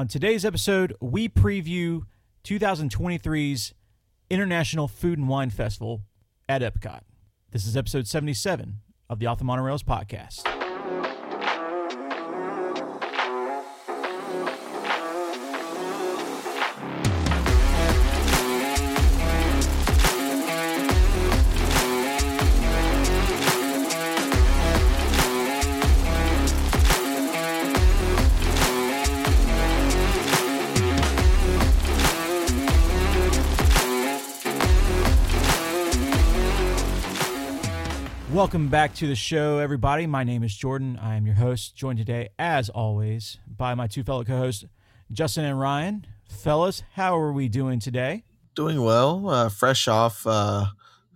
On today's episode, we preview 2023's International Food and Wine Festival at Epcot. This is episode 77 of the Off the Monorails podcast. Welcome back to the show, everybody. My name is Jordan. I am your host, joined today, as always, by my two fellow co hosts, Justin and Ryan. Fellas, how are we doing today? Doing well. Uh, fresh off uh,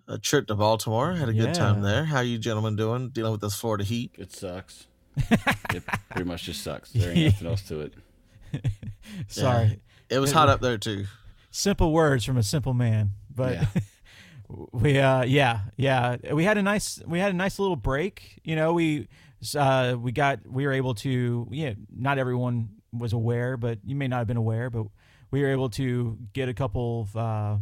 a trip to Baltimore. Had a good time there. How you gentlemen doing? Dealing with this Florida heat? It sucks. it pretty much just sucks. There ain't nothing else to it. Sorry. It was It- hot up there too. Simple words from a simple man. But Yeah. We uh yeah, yeah. We had a nice we had a nice little break. You know, we uh we got we were able to yeah, not everyone was aware, but you may not have been aware, but we were able to get a couple of uh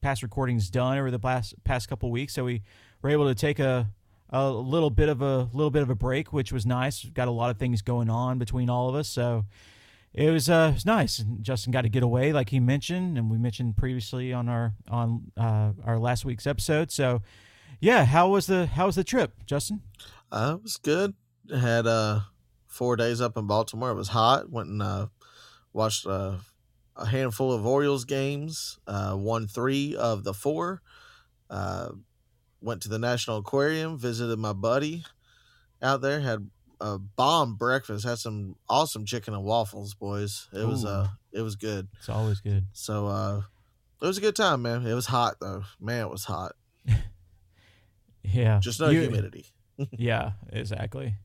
past recordings done over the past past couple weeks. So we were able to take a a little bit of a little bit of a break, which was nice. We've Got a lot of things going on between all of us, so it was uh it was nice. And Justin got to get away, like he mentioned, and we mentioned previously on our on uh, our last week's episode. So yeah, how was the how was the trip, Justin? Uh, it was good. Had uh, four days up in Baltimore. It was hot. Went and uh, watched uh, a handful of Orioles games. Uh, won three of the four. Uh, went to the National Aquarium. Visited my buddy out there. Had a bomb breakfast. Had some awesome chicken and waffles, boys. It was Ooh. uh, it was good. It's always good. So uh, it was a good time, man. It was hot though. Man, it was hot. Yeah, Just no You- humidity. Yeah, exactly.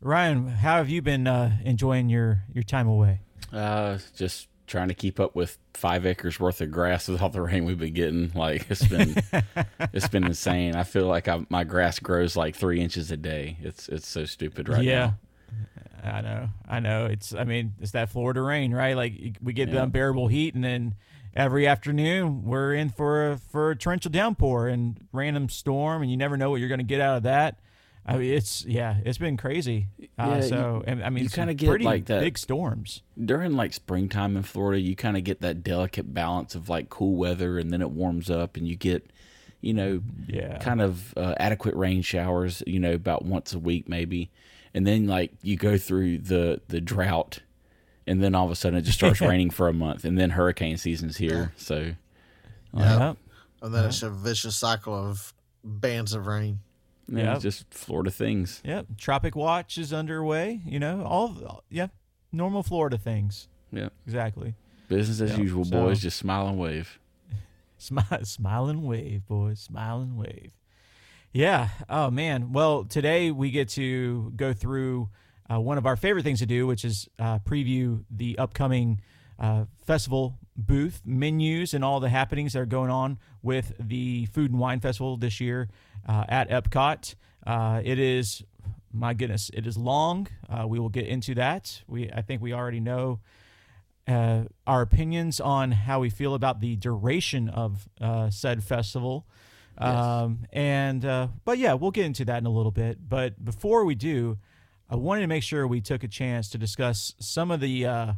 Ryan, how have you been uh, enjoying your your time away? Uh, just trying to keep up with five acres worth of grass with all the rain we've been getting. Like it's been, it's been insane. I feel like I, my grass grows like three inches a day. It's it's so stupid right yeah. now. I know, I know. It's, I mean, it's that Florida rain, right? Like we get the unbearable heat, and then every afternoon we're in for a for a torrential downpour and random storm, and you never know what you're going to get out of that. I mean, it's yeah, it's been crazy. Uh, Yeah, so, and, I mean, you kinda get pretty like that- big storms. During like springtime in Florida, you kind of get that delicate balance of like cool weather, and then it warms up, and you get, you know, Yeah, kind of uh, adequate rain showers, you know, about once a week maybe. And then like you go through the the drought and then all of a sudden it just starts raining for a month and then hurricane season's here. So Yeah. Yep. And then it's a vicious cycle of bands of rain. Yeah, Yep. just Florida things. Yep. Tropic watch is underway. You know, all yeah, normal Florida things. Yeah. Exactly. Business as Yep, usual, so- boys. Just smile and wave. Smile, smile and wave, boys. Smile and wave. Yeah. Oh man. Well, today we get to go through uh, one of our favorite things to do, which is uh, preview the upcoming uh, festival booth menus and all the happenings that are going on with the Food and Wine Festival this year uh, at Epcot. Uh, it is, my goodness, it is long. Uh, we will get into that. We, I think we already know uh, our opinions on how we feel about the duration of uh, said festival. Um, and uh, but yeah, we'll get into that in a little bit. But before we do, I wanted to make sure we took a chance to discuss some of the uh,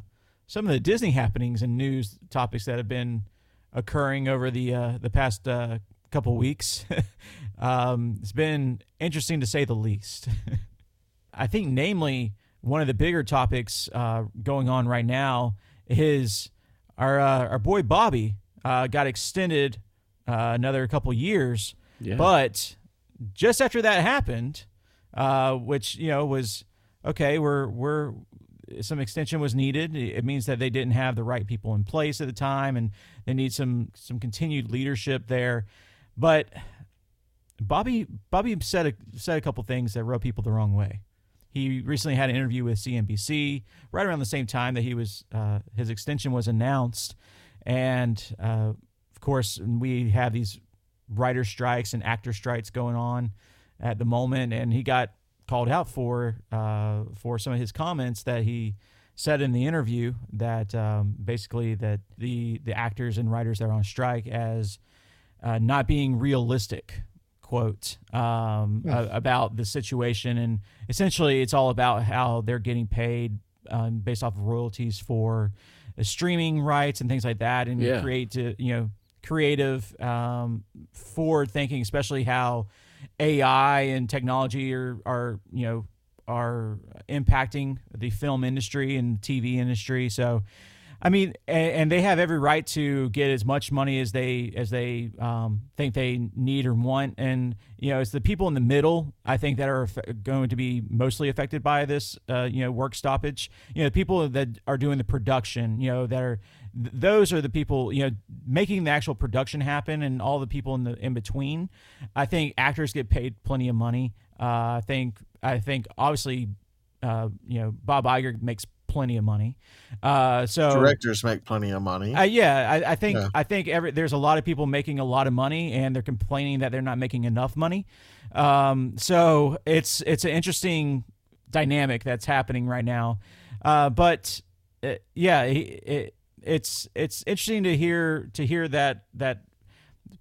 some of the Disney happenings and news topics that have been occurring over the uh, the past uh, couple weeks. um, it's been interesting to say the least. I think, namely, one of the bigger topics uh, going on right now is our uh, our boy Bobby uh, got extended uh, another couple years, Yeah. but just after that happened, uh, which you know was okay, we're we're some extension was needed. It means that they didn't have the right people in place at the time, and they need some some continued leadership there. But Bobby Bobby said a, said a couple things that rubbed people the wrong way. He recently had an interview with CNBC right around the same time that he was uh, his extension was announced, and uh, of course we have these writer strikes and actor strikes going on at the moment, and he got called out for uh, for some of his comments that he said in the interview that um, basically that the the actors and writers that are on strike as uh, not being realistic quote um, a- about the situation and essentially it's all about how they're getting paid um, based off of royalties for the streaming rights and things like that and Yeah. create to you know creative um, forward thinking especially how AI and technology are are you know are impacting the film industry and TV industry. So, I mean, and, and they have every right to get as much money as they as they um, think they need or want. And you know, it's the people in the middle, I think, that are going to be mostly affected by this. Uh, you know, work stoppage. You know, the people that are doing the production. You know, that are th- those are the people. You know, making the actual production happen, and all the people in the in between. I think actors get paid plenty of money. Uh, I think I think obviously, uh, you know, Bob Iger makes plenty of money. Uh, so Directors make plenty of money. uh, yeah, I, I think Yeah. I think every there's a lot of people making a lot of money, and they're complaining that they're not making enough money. Um, so it's it's an interesting dynamic that's happening right now. Uh, but uh, yeah, it, it, it's it's interesting to hear to hear that that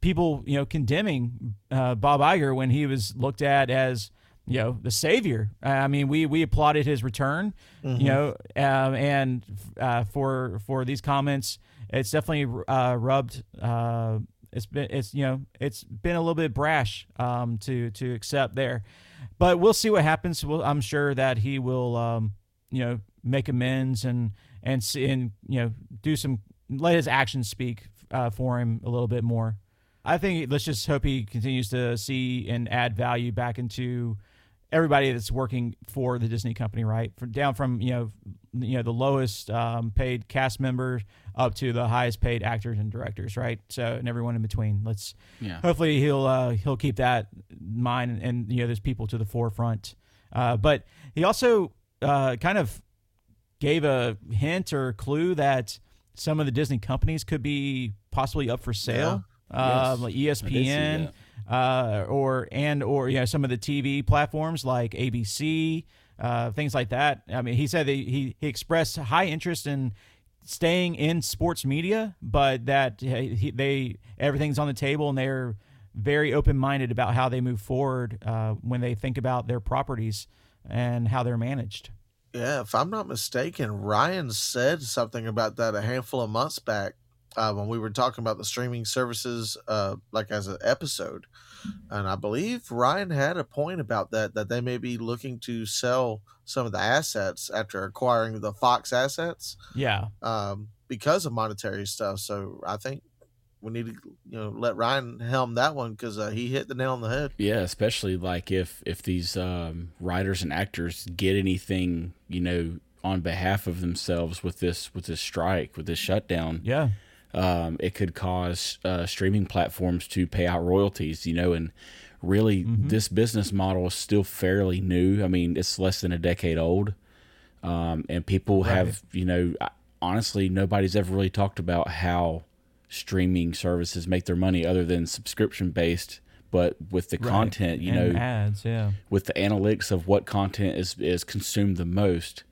people you know condemning uh, Bob Iger when he was looked at as you know the savior. I mean, we we applauded his return, you know, um, and uh, for for these comments, it's definitely uh, rubbed. Uh, it's been it's you know it's been a little bit brash um, to to accept there, but we'll see what happens. We'll, I'm sure that he will um, you know make amends and and see, and you know do some let his actions speak uh, for him a little bit more. I think let's just hope he continues to see and add value back into everybody that's working for the Disney company, right? From down from you know, you know the lowest um, paid cast member up to the highest paid actors and directors, right? So and everyone in between. Let's Yeah. hopefully he'll uh, he'll keep that in mind, and, you know there's people to the forefront. Uh, but he also uh, kind of gave a hint or clue that some of the Disney companies could be possibly up for sale. Uh, Yes. like I did see ESPN, uh, or and or you know some of the TV platforms like ABC, uh, things like that. I mean, he said he he expressed high interest in staying in sports media, but that he- they everything's on the table and they're very open minded about how they move forward uh, when they think about their properties and how they're managed. Yeah, if I'm not mistaken, Ryan said something about that a handful of months back uh, when we were talking about the streaming services, uh, like as an episode. And I believe Ryan had a point about that, that they may be looking to sell some of the assets after acquiring the Fox assets Yeah, um, because of monetary stuff. So I think we need to, you know, let Ryan helm that one because uh, he hit the nail on the head. Yeah, especially like if if these um, writers and actors get anything, you know, on behalf of themselves with this with this strike with this shutdown, yeah, um, it could cause uh, streaming platforms to pay out royalties. You know, and really, this business model is still fairly new. I mean, it's less than a decade old, um, and people have, you know, honestly, nobody's ever really talked about how streaming services make their money other than subscription based. But with the Right. content, you And know, ads, yeah. with the analytics of what content is is consumed the most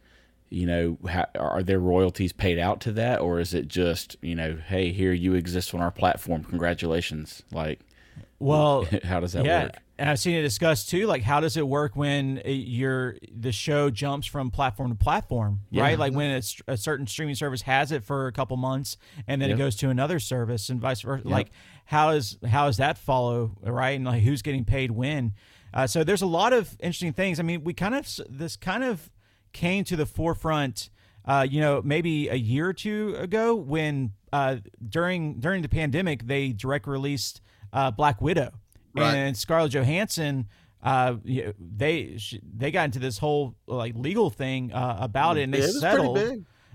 you know are there royalties paid out to that or is it just you know hey here you exist on our platform congratulations like Well, how does that yeah, work and I've seen it discussed too. Like, how does it work when uh, your the show jumps from platform to platform, right? Like when it's, a certain streaming service has it for a couple months, and then Yep. it goes to another service, and vice versa. Yep. Like, how is how does that follow, right? And like, who's getting paid when? Uh, so there's a lot of interesting things. I mean, we kind of this kind of came to the forefront. Uh, you know, maybe a year or two ago, when uh, during during the pandemic, they direct released uh, Black Widow, Right. and Scarlett Johansson. Uh, they they got into this whole like legal thing uh, about it, and they Yeah, it settled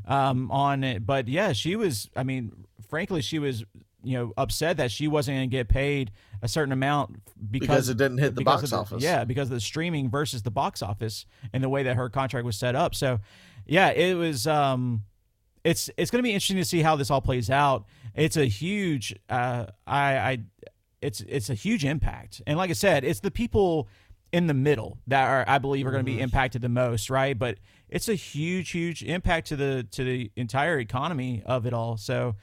um, on it. But yeah, she was. I mean, frankly, she was you know upset that she wasn't going to get paid a certain amount because, Because it didn't hit the box the- office. Yeah, because of the streaming versus the box office and the way that her contract was set up. So yeah, it was. Um, it's it's going to be interesting to see how this all plays out. It's a huge. Uh, I I. It's it's a huge impact, and like I said, it's the people in the middle that are I believe are going to be impacted the most, right? But it's a huge, huge impact to the to the entire economy of it all. So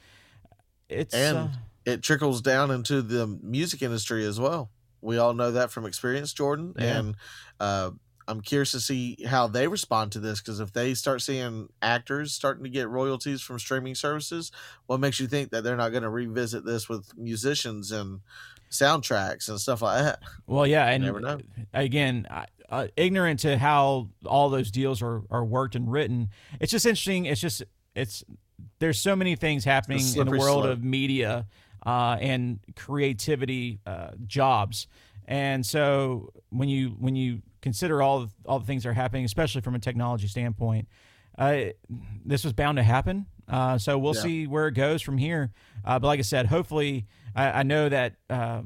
it's and uh, it trickles down into the music industry as well. We all know that from experience, Jordan, Yeah. and uh, I'm curious to see how they respond to this because if they start seeing actors starting to get royalties from streaming services, what makes you think that they're not going to revisit this with musicians and soundtracks and stuff like that? well, yeah, and never know. again, I- uh, ignorant to how all those deals are are worked and written. It's just interesting. It's just it's there's so many things happening in the world slope. of media uh, and creativity uh, jobs. And so when you when you consider all the, all the things that are happening, especially from a technology standpoint, uh, this was bound to happen. Uh, so we'll Yeah. see where it goes from here. Uh, but like I said, hopefully, I, I know that uh,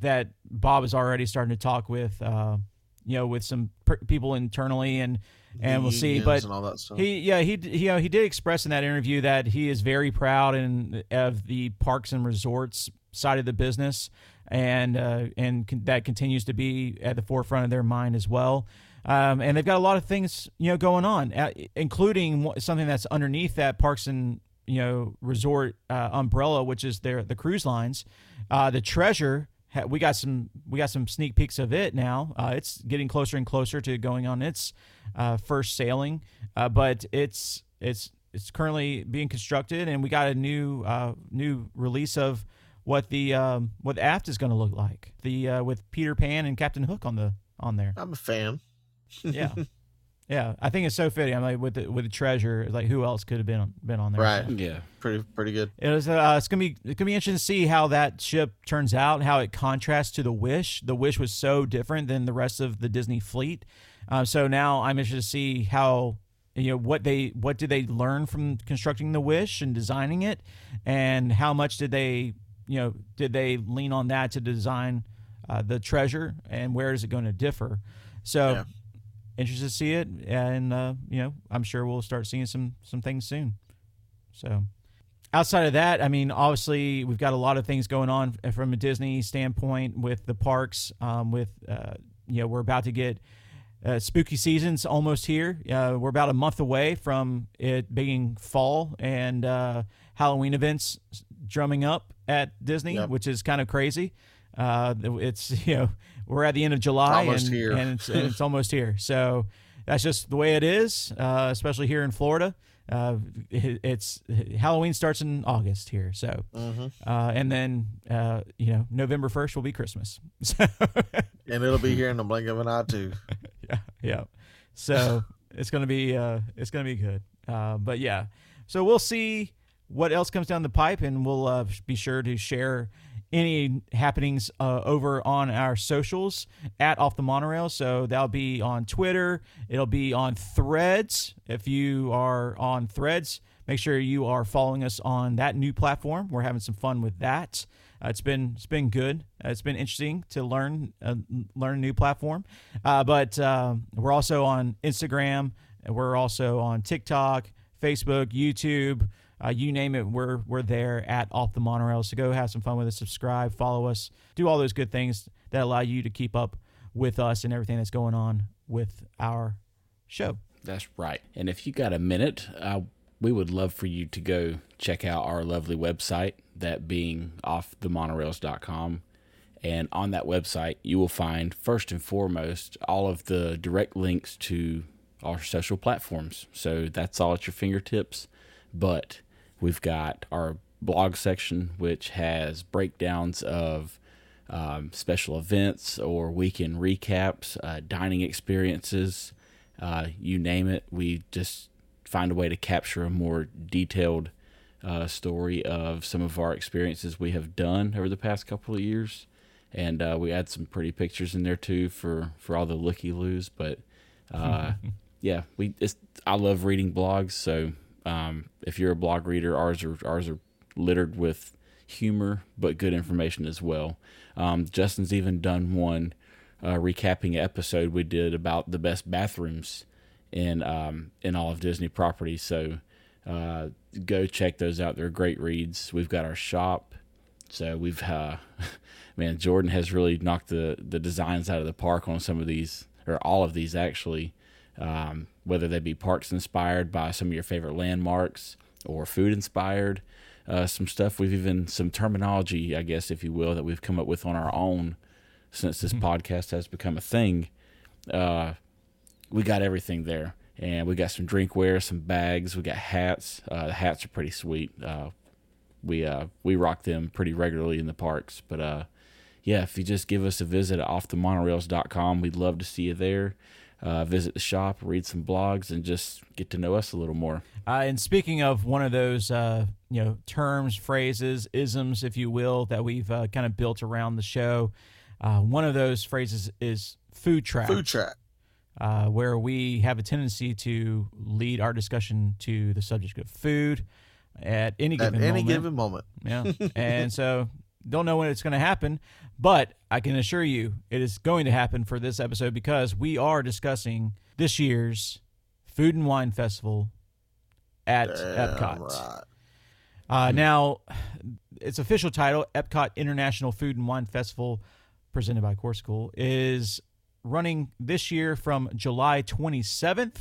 that Bob is already starting to talk with uh, you know with some per- people internally, and and we'll see. But and all that stuff. he, yeah, he, he, you know, he did express in that interview that he is very proud and of the parks and resorts side of the business, and uh, and con- that continues to be at the forefront of their mind as well. Um, and they've got a lot of things, you know, going on, uh, including something that's underneath that parks and you know resort uh, umbrella, which is their the cruise lines. Uh, the treasure we got some we got some sneak peeks of it now. Uh, it's getting closer and closer to going on its uh, first sailing, uh, but it's it's it's currently being constructed, and we got a new uh, new release of what the um, what the aft is going to look like. The uh, with Peter Pan and Captain Hook on the on there. I'm a fan. Yeah. Yeah, I think it's so fitting. I'm like with the with the treasure, like who else could have been on, been on there? Right. Yeah. Pretty pretty good. It was. Uh, it's gonna be. It's gonna be interesting to see how that ship turns out. How it contrasts to the Wish. The Wish was so different than the rest of the Disney fleet. Uh, so now I'm interested to see how you know what they what did they learn from constructing the Wish and designing it, and how much did they you know did they lean on that to design uh, the treasure, and where is it going to differ? So. Yeah. Interested to see it, and uh, you know, I'm sure we'll start seeing some some things soon. So, outside of that, I mean, obviously we've got a lot of things going on from a Disney standpoint with the parks. Um, with uh, you know, we're about to get uh, spooky season's almost here. Uh, we're about a month away from it being fall and uh, Halloween events drumming up at Disney, Yep. which is kind of crazy. Uh, it's you know we're at the end of July Almost and, here. and it's and it's almost here. So that's just the way it is, uh, especially here in Florida. Uh, it, it's Halloween starts in August here, so hmm uh, and then uh, you know November first will be Christmas. So And it'll be here in the blink of an eye too. yeah, yeah. So it's gonna be uh, it's gonna be good. Uh, but yeah, so we'll see what else comes down the pipe, and we'll uh, be sure to share any happenings uh, over on our socials at off the monorail. So that'll be on Twitter. It'll be on Threads. If you are on Threads, make sure you are following us on that new platform. We're having some fun with that. Uh, it's been it's been good. Uh, it's been interesting to learn uh, learn a new platform. Uh, but um, we're also on Instagram. We're also on TikTok, Facebook, YouTube. Uh, you name it, we're we're there at Off the Monorail. So go have some fun with us. Subscribe, follow us, do all those good things that allow you to keep up with us and everything that's going on with our show. That's right. And if you got a minute, uh, we would love for you to go check out our lovely website, that being offthemonorails.com. And on that website, you will find first and foremost all of the direct links to our social platforms. So that's all at your fingertips. But we've got our blog section, which has breakdowns of um, special events or weekend recaps, uh, dining experiences, uh, you name it. We just find a way to capture a more detailed uh, story of some of our experiences we have done over the past couple of years. And uh, we add some pretty pictures in there too for, for all the looky loos. But uh, yeah, we I love reading blogs. So um, if you're a blog reader, ours are ours are littered with humor but good information as well. Um, Justin's even done one uh, recapping episode we did about the best bathrooms in um, in all of Disney property. So uh, go check those out. They're great reads. We've got our shop. So we've uh, man, Jordan has really knocked the the designs out of the park on some of these or all of these actually. Um, whether they be parks inspired by some of your favorite landmarks or food inspired. Uh, some stuff we've even some terminology, I guess, if you will, that we've come up with on our own since this mm-hmm. podcast has become a thing. Uh, we got everything there, and we got some drinkware, some bags, we got hats. Uh, the hats are pretty sweet. Uh, we uh, we rock them pretty regularly in the parks, but uh, yeah, if you just give us a visit at offthemonorails.com, we'd love to see you there uh, visit the shop, read some blogs, and just get to know us a little more. Uh, and speaking of one of those, uh, you know, terms, phrases, isms, if you will, that we've uh, kind of built around the show, uh, one of those phrases is food track. Food track. Uh, where we have a tendency to lead our discussion to the subject of food at any given at any moment. given moment. Yeah, and so don't know when it's going to happen, but I can assure you it is going to happen for this episode because we are discussing this year's Food and Wine Festival at Damn Epcot. Right. Uh, now, its official title, Epcot International Food and Wine Festival, presented by Corkcicle, is running this year from July 27th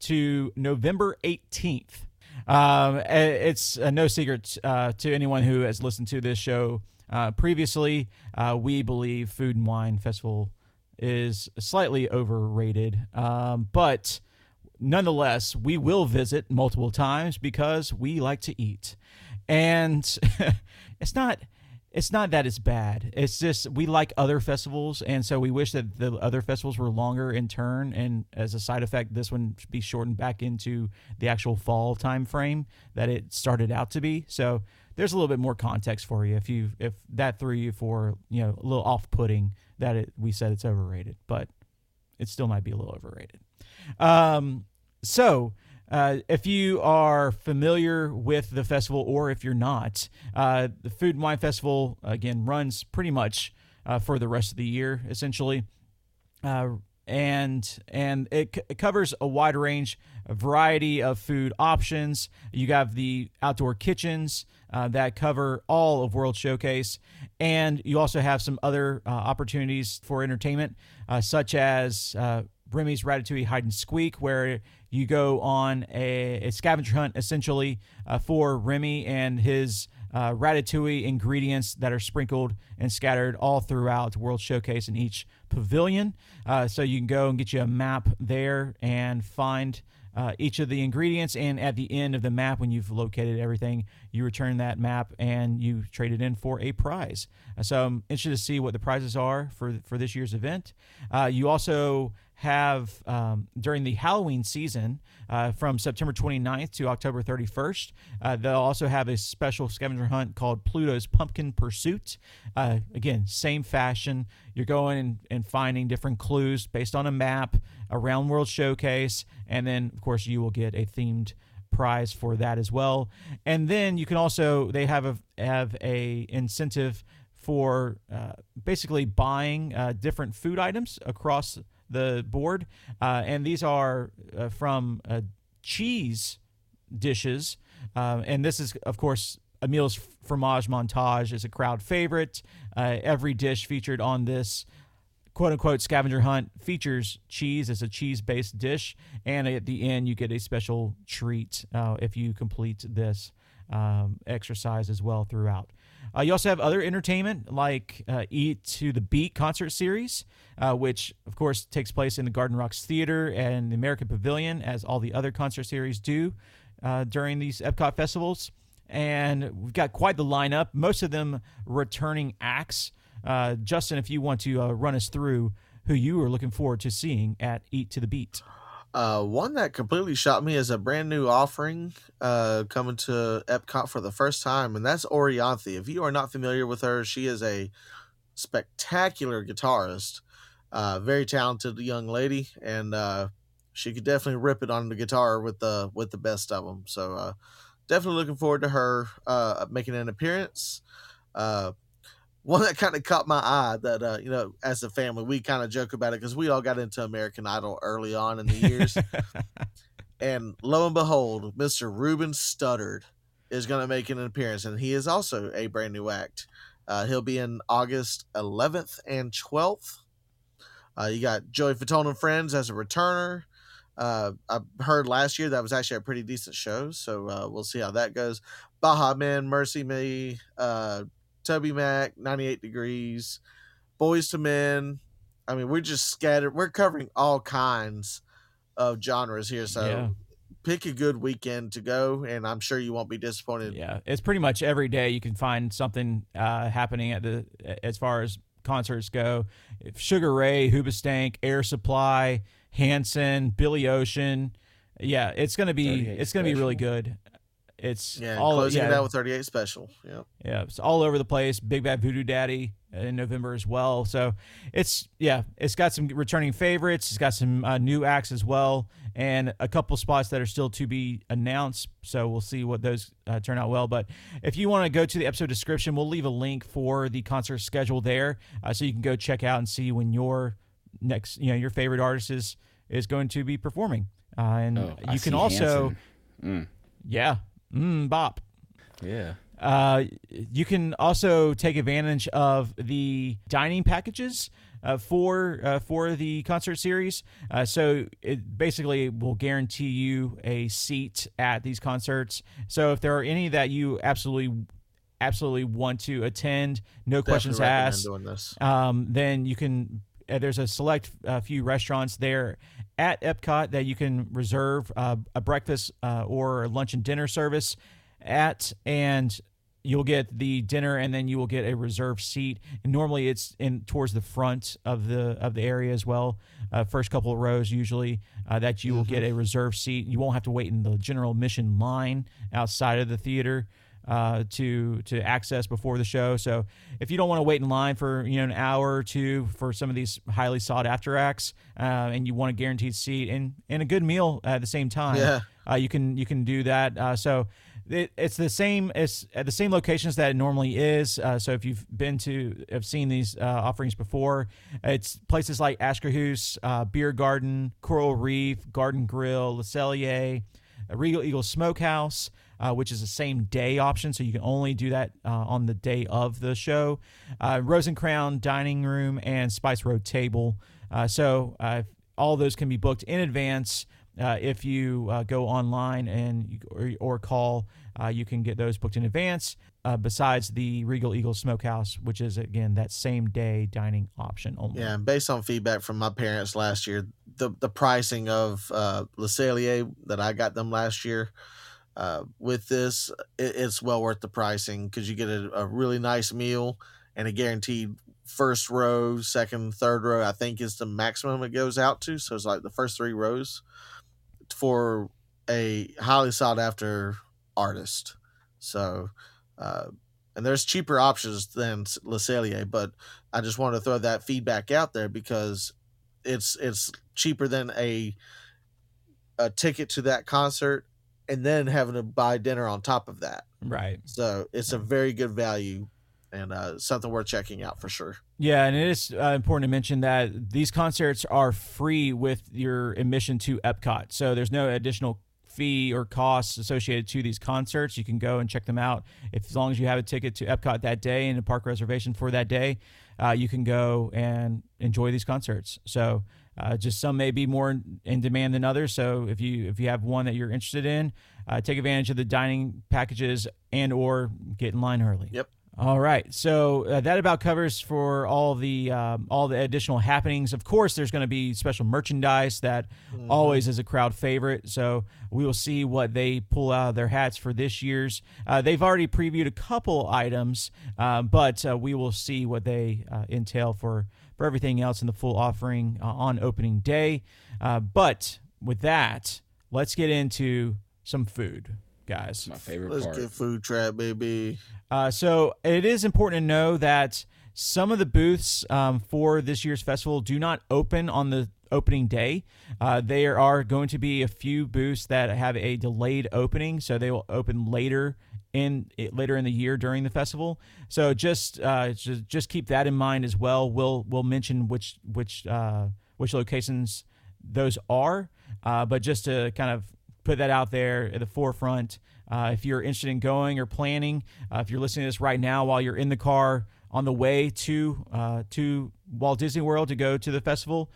to November 18th. Um, it's uh, no secret uh, to anyone who has listened to this show uh, previously. Uh, we believe Food and Wine Festival is slightly overrated, um, but nonetheless, we will visit multiple times because we like to eat, and it's not it's not that it's bad. It's just we like other festivals, and so we wish that the other festivals were longer in turn. And as a side effect, this one should be shortened back into the actual fall time frame that it started out to be. So there's a little bit more context for you if you if that threw you for you know a little off putting that it, we said it's overrated, but it still might be a little overrated. Um, so uh, if you are familiar with the festival, or if you're not, uh, the Food and Wine Festival again runs pretty much uh, for the rest of the year, essentially, uh, and and it, c- it, covers a wide range, a variety of food options. You have the outdoor kitchens uh, that cover all of World Showcase, and you also have some other uh, opportunities for entertainment, such as Remy's Ratatouille Hide and Squeak, where you go on a, a scavenger hunt essentially uh, for Remy and his uh, Ratatouille ingredients that are sprinkled and scattered all throughout World Showcase in each pavilion. Uh, so you can go and get you a map there and find uh, each of the ingredients. And at the end of the map, when you've located everything, you return that map and you trade it in for a prize. Uh, so I'm interested to see what the prizes are for for this year's event. Uh, you also have um, during the Halloween season uh, from September 29th to October 31st. Uh, they'll also have a special scavenger hunt called Pluto's Pumpkin Pursuit. Uh, again, same fashion. You're going and, and, finding different clues based on a map around World Showcase, and then of course you will get a themed prize for that as well. And then you can also they have a have a incentive for uh, basically buying uh, different food items across the board, uh, and these are uh, from uh, cheese dishes, uh, and this is of course Emile's fromage montage is a crowd favorite. Uh, every dish featured on this quote unquote scavenger hunt features cheese as a cheese based dish, and at the end you get a special treat uh, if you complete this um, exercise as well throughout. Uh, you also have other entertainment like uh, Eat to the Beat concert series, uh, which of course takes place in the Garden Rocks Theater and the American Pavilion, as all the other concert series do uh, during these Epcot festivals. And we've got quite the lineup, most of them returning acts. Uh, Justin, if you want to uh, run us through who you are looking forward to seeing at Eat to the Beat. Uh, one that completely shocked me is a brand new offering uh, coming to Epcot for the first time, and that's Orianthi. If you are not familiar with her, she is a spectacular guitarist, uh, very talented young lady, and uh, she could definitely rip it on the guitar with the with the best of them. So uh, definitely looking forward to her uh, making an appearance. One that kind of caught my eye that uh, you know as a family we kind of joke about it because we all got into american idol early on in the years. And lo and behold mr ruben studdard is going to make an appearance and he is also a brand new act. Uh, he'll be in august 11th and 12th uh, you got joey fatone and friends as a returner. Uh, I heard last year that was actually a pretty decent show, so uh, we'll see how that goes. Baha Men, Mercy Me, uh, Toby Mac, 98 Degrees, Boyz II Men. I mean, we're just scattered. We're covering all kinds of genres here, so Yeah. pick a good weekend to go, and I'm sure you won't be disappointed. Yeah, it's pretty much every day you can find something uh, happening at the as far as concerts go. If Sugar Ray, Hoobastank, Air Supply, Hanson, Billy Ocean. Yeah, it's gonna be it's gonna be really good. It's Yeah, all closing yeah, it out with 38 Special. Yeah. yeah, it's all over the place. Big Bad Voodoo Daddy in November as well. So it's yeah, it's got some returning favorites. It's got some uh, new acts as well, and a couple spots that are still to be announced. So we'll see what those uh, turn out well. But if you want to go to the episode description, we'll leave a link for the concert schedule there, uh, so you can go check out and see when your next you know your favorite artist is is going to be performing. Uh, and Oh, you see can also Hanson. yeah, mm, bop. Yeah. Uh, you can also take advantage of the dining packages uh, for uh, for the concert series. Uh, so it basically will guarantee you a seat at these concerts. So if there are any that you absolutely absolutely want to attend, no questions Definitely recommend asked, doing this. um, then you can. Uh, there's a select uh, few restaurants there at Epcot that you can reserve uh, a breakfast uh, or lunch and dinner service at, and you'll get the dinner, and then you will get a reserved seat. And normally, it's in towards the front of the of the area as well. Uh, first couple of rows usually uh, that you will get a reserved seat. You won't have to wait in the general admission line outside of the theater uh, to to access before the show. So if you don't want to wait in line for you know an hour or two for some of these highly sought after acts, uh, and you want a guaranteed seat and and a good meal at the same time, Yeah. uh, you can you can do that. Uh, so. It, it's the same. It's at the same locations that it normally is. Uh, so if you've been to, have seen these uh, offerings before, it's places like Akershus, uh, Beer Garden, Coral Reef, Garden Grill, Le Cellier, Regal Eagle Smokehouse, uh, which is the same day option, so you can only do that uh, on the day of the show. Uh, Rose and Crown Dining Room and Spice Road Table. Uh, so uh, all those can be booked in advance. Uh, if you go online and or, or call, you can get those booked in advance. Uh, besides the Regal Eagle Smokehouse, which is again that same day dining option only. Yeah, based on feedback from my parents last year, the the pricing of uh, Le Cellier that I got them last year, uh, with this, it, it's well worth the pricing because you get a, a really nice meal and a guaranteed first row, second, third row. I think is the maximum it goes out to. So it's like the first three rows for a highly sought after artist. So, uh, and there's cheaper options than Le Cellier, but I just want to throw that feedback out there because it's it's cheaper than a a ticket to that concert and then having to buy dinner on top of that. Right. So it's a very good value and uh, something worth checking out for sure. Yeah, and it is uh, important to mention that these concerts are free with your admission to Epcot. So there's no additional fee or costs associated to these concerts. You can go and check them out. If as long as you have a ticket to Epcot that day and a park reservation for that day, uh, you can go and enjoy these concerts. So uh, just some may be more in, demand than others. So if you if you have one that you're interested in, uh, take advantage of the dining packages and or get in line early. Yep. All right, so uh, that about covers for all the um, all the additional happenings. Of course, there's going to be special merchandise that always is a crowd favorite. So we will see what they pull out of their hats for this year's. Uh, they've already previewed a couple items, uh, but uh, we will see what they uh, entail for for everything else in the full offering uh, on opening day. Uh, but with that, let's get into some food, guys. My favorite Let's part. get food trap, baby. Uh, so it is important to know that some of the booths um, for this year's festival do not open on the opening day. Uh, there are going to be a few booths that have a delayed opening, so they will open later in later in the year during the festival. So just uh, just, just keep that in mind as well. We'll we'll mention which which uh, which locations those are, uh, but just to kind of put that out there at the forefront. Uh, if you're interested in going or planning, uh, if you're listening to this right now while you're in the car on the way to uh, to Walt Disney World to go to the festival,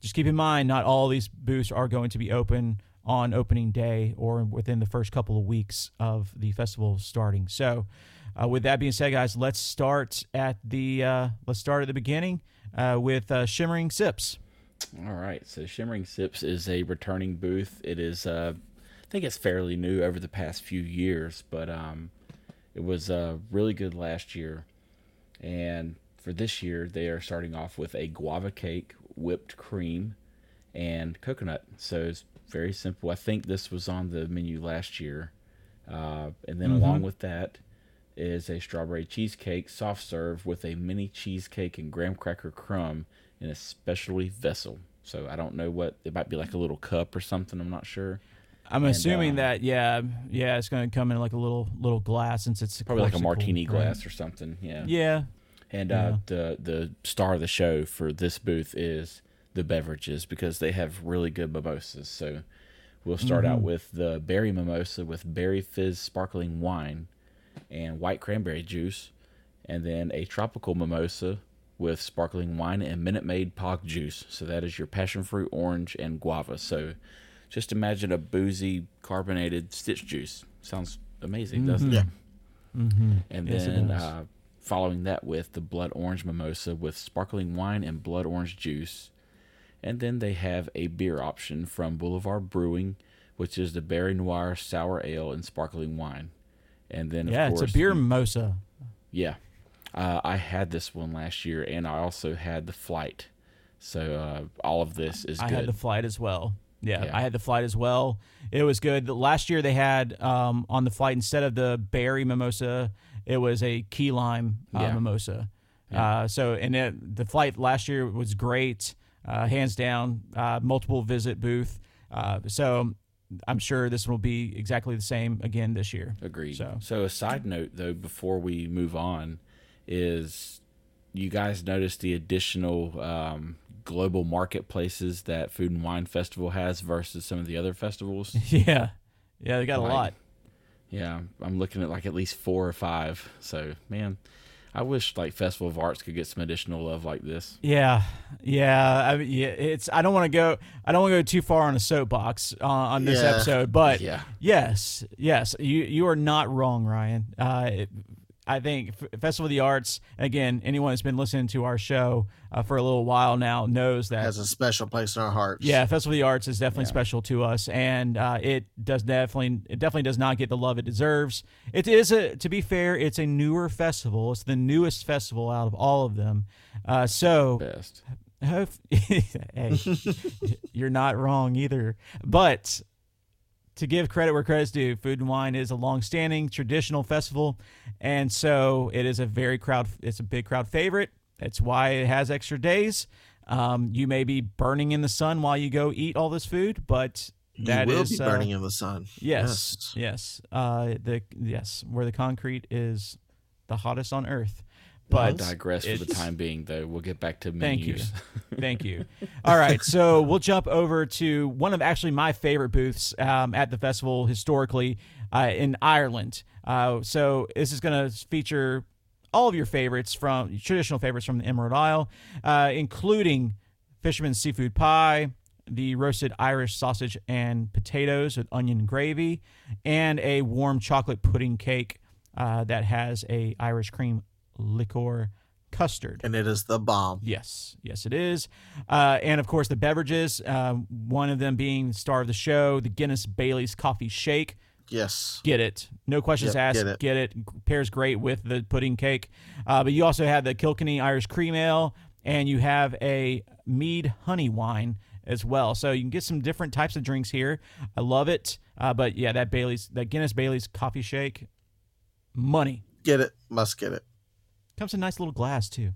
just keep in mind, not all these booths are going to be open on opening day or within the first couple of weeks of the festival starting. So, uh, with that being said, guys, let's start at the uh, let's start at the beginning uh, with uh, Shimmering Sips. All right, so Shimmering Sips is a returning booth. It is, uh, I think it's fairly new over the past few years, but um, it was uh, really good last year. And for this year, they are starting off with a guava cake, whipped cream, and coconut. So it's very simple. I think this was on the menu last year. Uh, and then Mhm. along with that is a strawberry cheesecake, soft serve with a mini cheesecake and graham cracker crumb in a specialty vessel. So I don't know what it might be like a little cup or something. I'm not sure. I'm And, assuming um, that yeah, yeah, it's going to come in like a little little glass since it's Probably like a martini glass or something. Yeah. Yeah, And Yeah. uh, the the star of the show for this booth is the beverages because they have really good mimosas. So we'll start out Mhm. with the berry mimosa with berry fizz sparkling wine and white cranberry juice, and then a tropical mimosa with sparkling wine and Minute Maid pog juice. So that is your passion fruit, orange, and guava. So just imagine a boozy carbonated stitch juice. Sounds amazing, doesn't Mhm. it? mm-hmm. And Yes, then uh, following that with the blood orange mimosa with sparkling wine and blood orange juice. And then they have a beer option from Boulevard Brewing, which is the Berry Noir Sour Ale and Sparkling Wine. And then, yeah, of it's course, a beer mimosa. yeah. Uh, I had this one last year, and I also had the flight. So uh, all of this is I good. had the flight as well. Yeah, Yeah. I had the flight as well. It was good. Last year they had um, on the flight instead of the berry mimosa, it was a key lime uh, Yeah. mimosa. Yeah. Uh, so and it, the flight last year was great, hands down. Uh, multiple visit booth. Uh, so I'm sure this will be exactly the same again this year. Agreed. So- So. a side note though, before we move on, is you guys notice the additional um, global marketplaces that Food and Wine Festival has versus some of the other festivals? yeah, yeah, they got a lot. Yeah, I'm looking at like at least four or five. So man, I wish like Festival of Arts could get some additional love like this. Yeah, yeah. I mean, yeah. It's. I don't want to go. I don't want to go too far on a soapbox uh, on this Yeah. episode, but Yeah. yes, yes. You you are not wrong, Ryan. Uh, it- I think Festival of the Arts. Again, anyone that's been listening to our show uh, for a little while now knows that has a special place in our hearts. yeah, Festival of the Arts is definitely Yeah. special to us, and uh, it does definitely it definitely does not get the love it deserves. It is a to be fair, it's a newer festival. It's the newest festival out of all of them. Uh, so Best. Hope- hey, you're not wrong either. But to give credit where credit's due, Food and Wine is a long-standing traditional festival, and so it is a very crowd. It's a big crowd favorite. That's why it has extra days. Um, you may be burning in the sun while you go eat all this food, but you will is, be uh, burning in the sun. Yes, yes. Uh, the yes, where the concrete is the hottest on Earth. I But digress for the time being, though. We'll get back to menus. Thank you. Thank you. All right, so we'll jump over to one of actually my favorite booths um, at the festival historically uh, in Ireland. Uh, so this is going to feature all of your favorites from traditional favorites from the Emerald Isle, uh, including Fisherman's Seafood Pie, the roasted Irish sausage and potatoes with onion gravy, and a warm chocolate pudding cake uh, that has a Irish cream liqueur custard. And it is the bomb. Yes, yes, it is. Uh, and of course, the beverages, um, one of them being the star of the show, the Guinness Bailey's Coffee Shake. Yes. Get it. No questions Yep, asked. get it. Pairs great with the pudding cake. Uh, but you also have the Kilkenny Irish Cream Ale, and you have a mead honey wine as well. So you can get some different types of drinks here. I love it. Uh, but yeah, that Bailey's, that Guinness Bailey's Coffee Shake, money. Get it. Must get it. Comes in a nice little glass, too.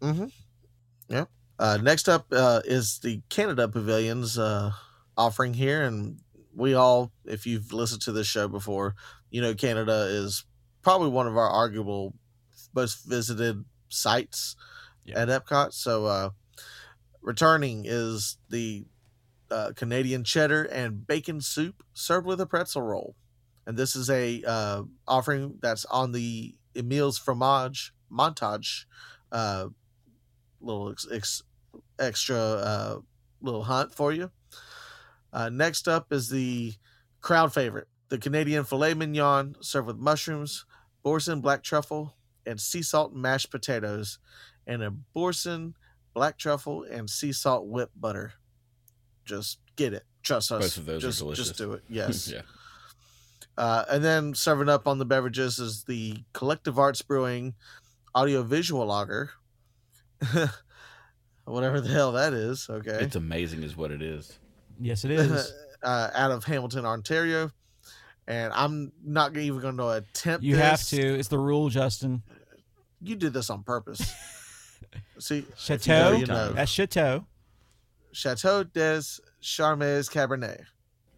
Mm-hmm. Yeah. Uh, next up uh, is the Canada Pavilion's uh, offering here, and we all, if you've listened to this show before, you know Canada is probably one of our arguable most visited sites Yeah. at Epcot. So, uh, returning is the uh, Canadian cheddar and bacon soup served with a pretzel roll, and this is a uh, offering that's on the Emile's Fromage montage uh, little ex, ex, extra uh, little hunt for you. Uh, next up is the crowd favorite, the Canadian filet mignon served with mushrooms, boursin black truffle, and sea salt mashed potatoes, and a boursin black truffle and sea salt whipped butter. Just get it. Trust us. Both of those are just, delicious. Just do it. Yes. yeah. Uh, and then serving up on the beverages is the Collective Arts Brewing audiovisual logger, Whatever the hell that is. Okay. It's amazing, is what it is. Yes, it is. uh, out of Hamilton, Ontario. And I'm not even going to attempt You this. have to. It's the rule, Justin. You did this on purpose. See, if you Chateau. know, you know. That's Chateau. Chateau des Charmes Cabernet.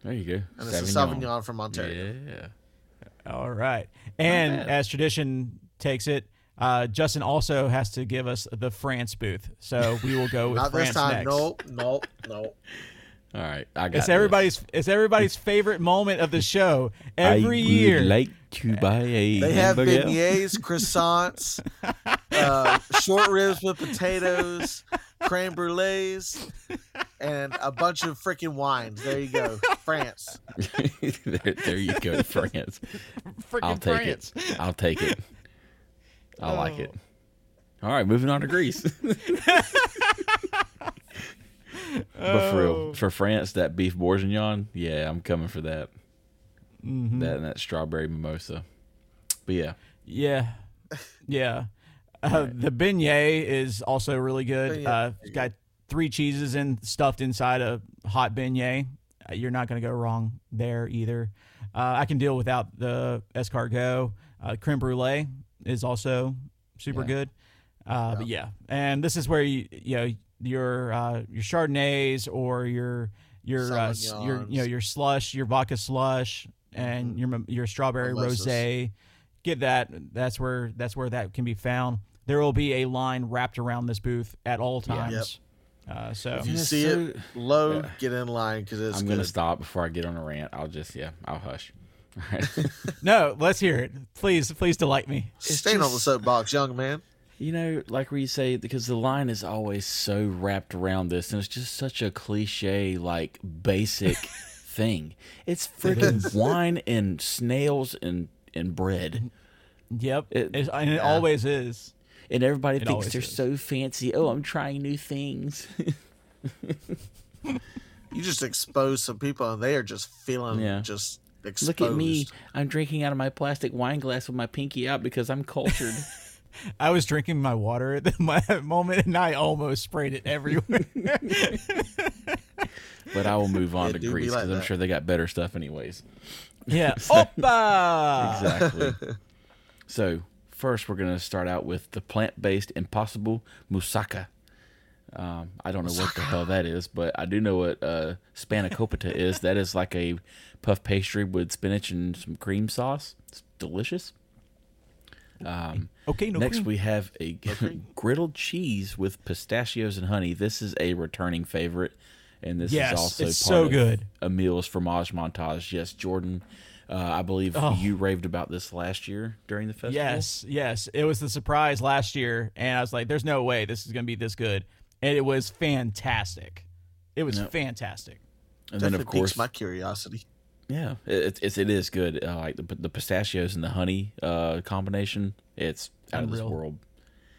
There you go. And it's a Sauvignon from Ontario. Yeah. All right. And as tradition takes it, uh, Justin also has to give us the France booth. So we will go with Not France this time. next. Nope, nope, nope. All right. I got It's this. everybody's it's everybody's favorite moment of the show every I year. Would like to buy a They have hamburger. beignets, croissants, uh, short ribs with potatoes, creme brulees, and a bunch of freaking wines. There you go. France. there, there you go, France. Freaking I'll take France. it. I'll take it. I like it. Oh. All right, moving on to Greece. but for Oh. real, for France, that beef bourguignon, yeah, I'm coming for that. Mm-hmm. That and that strawberry mimosa. But yeah, Yeah, yeah. Uh, The beignet is also really good. Uh, it's got three cheeses and stuffed inside a hot beignet. Uh, you're not going to go wrong there either. Uh, I can deal without the escargot. Uh, creme brulee is also super Yeah. good. Uh, But yeah, and this is where you you know your uh, your chardonnays or your your uh, your you know your slush, your vodka slush, and your mim- your strawberry rosé. Get that. That's where that's where that can be found. There will be a line wrapped around this booth at all times. Uh, so If you see so- it, load, yeah. get in line because it's I'm good. gonna stop before I get on a rant. I'll just yeah, I'll hush. All right. no, let's hear it. Please, please delight me. Stand on the just- soapbox, young man. You know, like where you say because the line is always so wrapped around this, and it's just such a cliche, like basic thing. It's freaking wine and snails and and bread, Yep, It- It's- and it yeah. always is. and everybody It thinks they're is. so fancy. Oh, I'm trying new things. You just expose some people and they are just feeling Yeah. just exposed. Look at me! I'm drinking out of my plastic wine glass with my pinky out because I'm cultured. I was drinking my water at the moment, and I almost sprayed it everywhere. but I will move on It to do be Greece like because I'm sure they got better stuff, anyways. yeah. Opa! Exactly. so first, we're gonna start out with the plant-based Impossible Moussaka. Um, I don't know what the hell that is, but I do know what uh, spanakopita is. That is like a puff pastry with spinach and some cream sauce. It's delicious. Um, Okay, no next, cream. we have a griddled cheese with pistachios and honey. This is a returning favorite, and this Yes, is also it's part so of good. Emile's fromage montage. Yes, Jordan, uh, I believe Oh. you raved about this last year during the festival. Yes, yes. It was the surprise last year, and I was like, "There's no way this is going to be this good," and it was fantastic. It was Yep. fantastic. and then of course, my curiosity. yeah, it, it's it is good. Uh, like the the pistachios and the honey uh, combination, it's out of this world.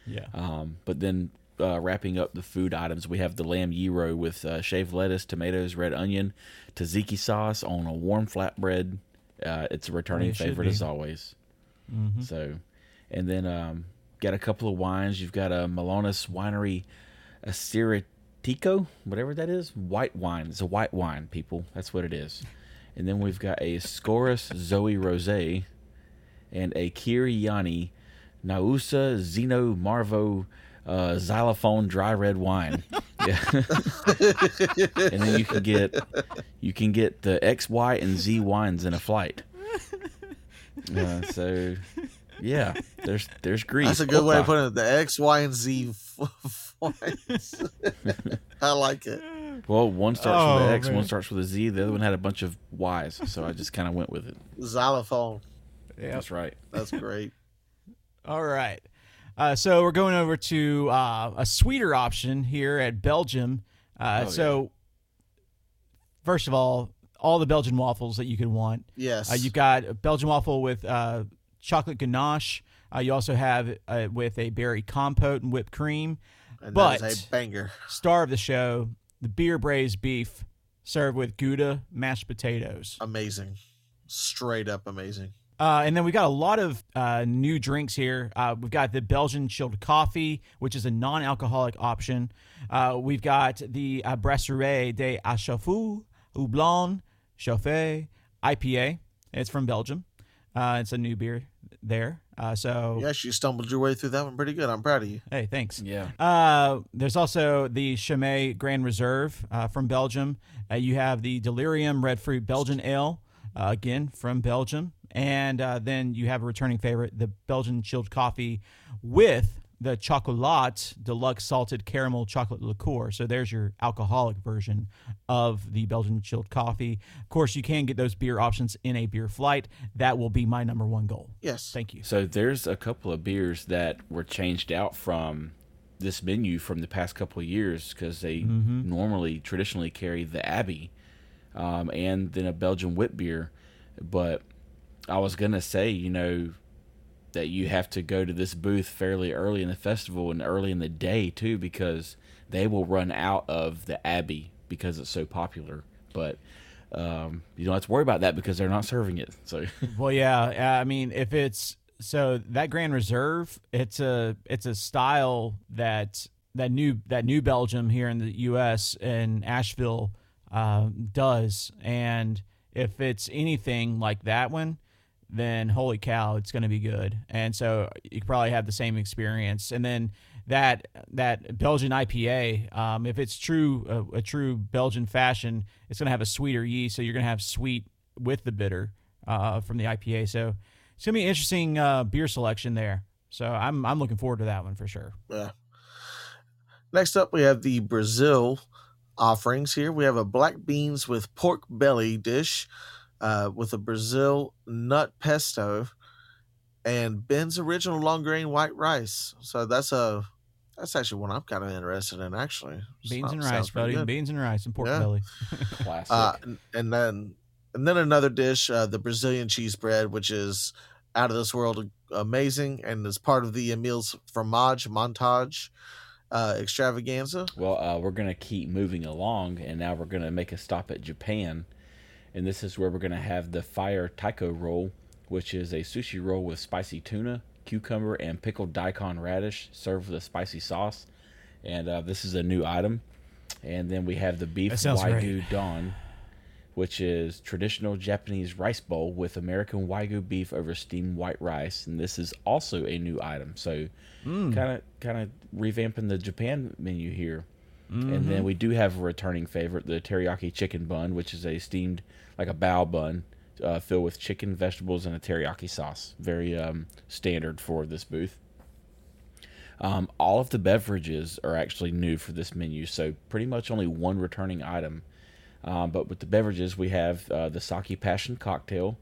Yeah. Um, but then uh, wrapping up the food items, we have the lamb gyro with uh, shaved lettuce, tomatoes, red onion, tzatziki sauce on a warm flatbread. Uh, it's a returning it favorite as always. Mm-hmm. So, and then um, got a couple of wines. You've got a Malonis Winery Assyrtiko, whatever that is, white wine. It's a white wine, people. That's what it is. And then we've got a Skouras Zoe Rosé and a Kir-Yianni Naoussa Zeno Marvo uh, xylophone dry red wine. Yeah. and then you can get you can get the X, Y, and Z wines in a flight. Uh, so yeah, there's there's Greece. That's a good way of Opa. putting it. The X, Y, and Z f- points. I like it. Well, one starts with Oh, an X, man. one starts with a Z. The other one had a bunch of Y's, so I just kind of went with it. Xylophone. Yeah, That's right. That's great. All right. Uh, so we're going over to uh, a sweeter option here at Belgium. Uh, Oh, so, first of all, all the Belgian waffles that you could want. Yes. Uh, you've got a Belgian waffle with uh, chocolate ganache. Uh, you also have uh, with a berry compote and whipped cream. and but- a banger. Star of the show, the beer braised beef served with Gouda mashed potatoes. Amazing. Straight up amazing. Uh, and then we got a lot of uh, new drinks here. Uh, we've got the Belgian chilled coffee, which is a non-alcoholic option. Uh, we've got the uh, Brasserie de Achouffe Houblon Chouffe IPA. It's from Belgium. Uh, it's a new beer there. Uh, so Yes, you stumbled your way through that one pretty good. I'm proud of you. hey, thanks. Yeah. Uh, there's also the Chimay Grand Reserve uh, from Belgium. Uh, you have the Delirium Red Fruit Belgian Ale, uh, again from Belgium. And uh, then you have a returning favorite, the Belgian chilled coffee with the Chocolat Deluxe Salted Caramel Chocolate Liqueur. So there's your alcoholic version of the Belgian chilled coffee. Of course, you can get those beer options in a beer flight. That will be my number one goal. Yes. Thank you. So there's a couple of beers that were changed out from this menu from the past couple of years because they normally traditionally carry the Abbey um, and then a Belgian wit beer. But I was gonna say, you know, that you have to go to this booth fairly early in the festival and early in the day too because they will run out of the Abbey because it's so popular. But um, you don't have to worry about that because they're not serving it. So Well, yeah. I mean, if it's so that Grand Reserve, it's a it's a style that that new that new Belgium here in the U.S. and Asheville uh, does, and if it's anything like that one, then holy cow, it's going to be good. And so you probably have the same experience. And then that that Belgian IPA, um, if it's true a, a true Belgian fashion, it's going to have a sweeter yeast, so you're going to have sweet with the bitter uh, from the IPA. So it's going to be an interesting uh, beer selection there. So I'm I'm looking forward to that one for sure. Yeah. Next up, we have the Brazil offerings here. We have a black beans with pork belly dish uh, with a Brazil nut pesto and Ben's original long grain white rice. So that's a that's actually one I'm kind of interested in. Actually, Beans and Sounds rice, pretty buddy. good. Beans and rice and pork Yeah. belly. classic. Uh, and- and then and then another dish, uh, the Brazilian cheese bread, which is out of this world amazing and is part of the Emile's Fromage Montage uh, extravaganza. Well, uh, we're going to keep moving along, and now we're going to make a stop at Japan. And this is where we're going to have the Fire Taiko roll, which is a sushi roll with spicy tuna, cucumber, and pickled daikon radish served with a spicy sauce. And uh, this is a new item. And then we have the beef wagyu don, which is traditional Japanese rice bowl with American wagyu beef over steamed white rice. And this is also a new item. So kind of kind of revamping the Japan menu here. And then we do have a returning favorite, the teriyaki chicken bun, which is a steamed like a bao bun uh, filled with chicken, vegetables, and a teriyaki sauce. Very um, standard for this booth. Um, all of the beverages are actually new for this menu, so pretty much only one returning item. Um, but with the beverages, we have uh, the sake passion cocktail,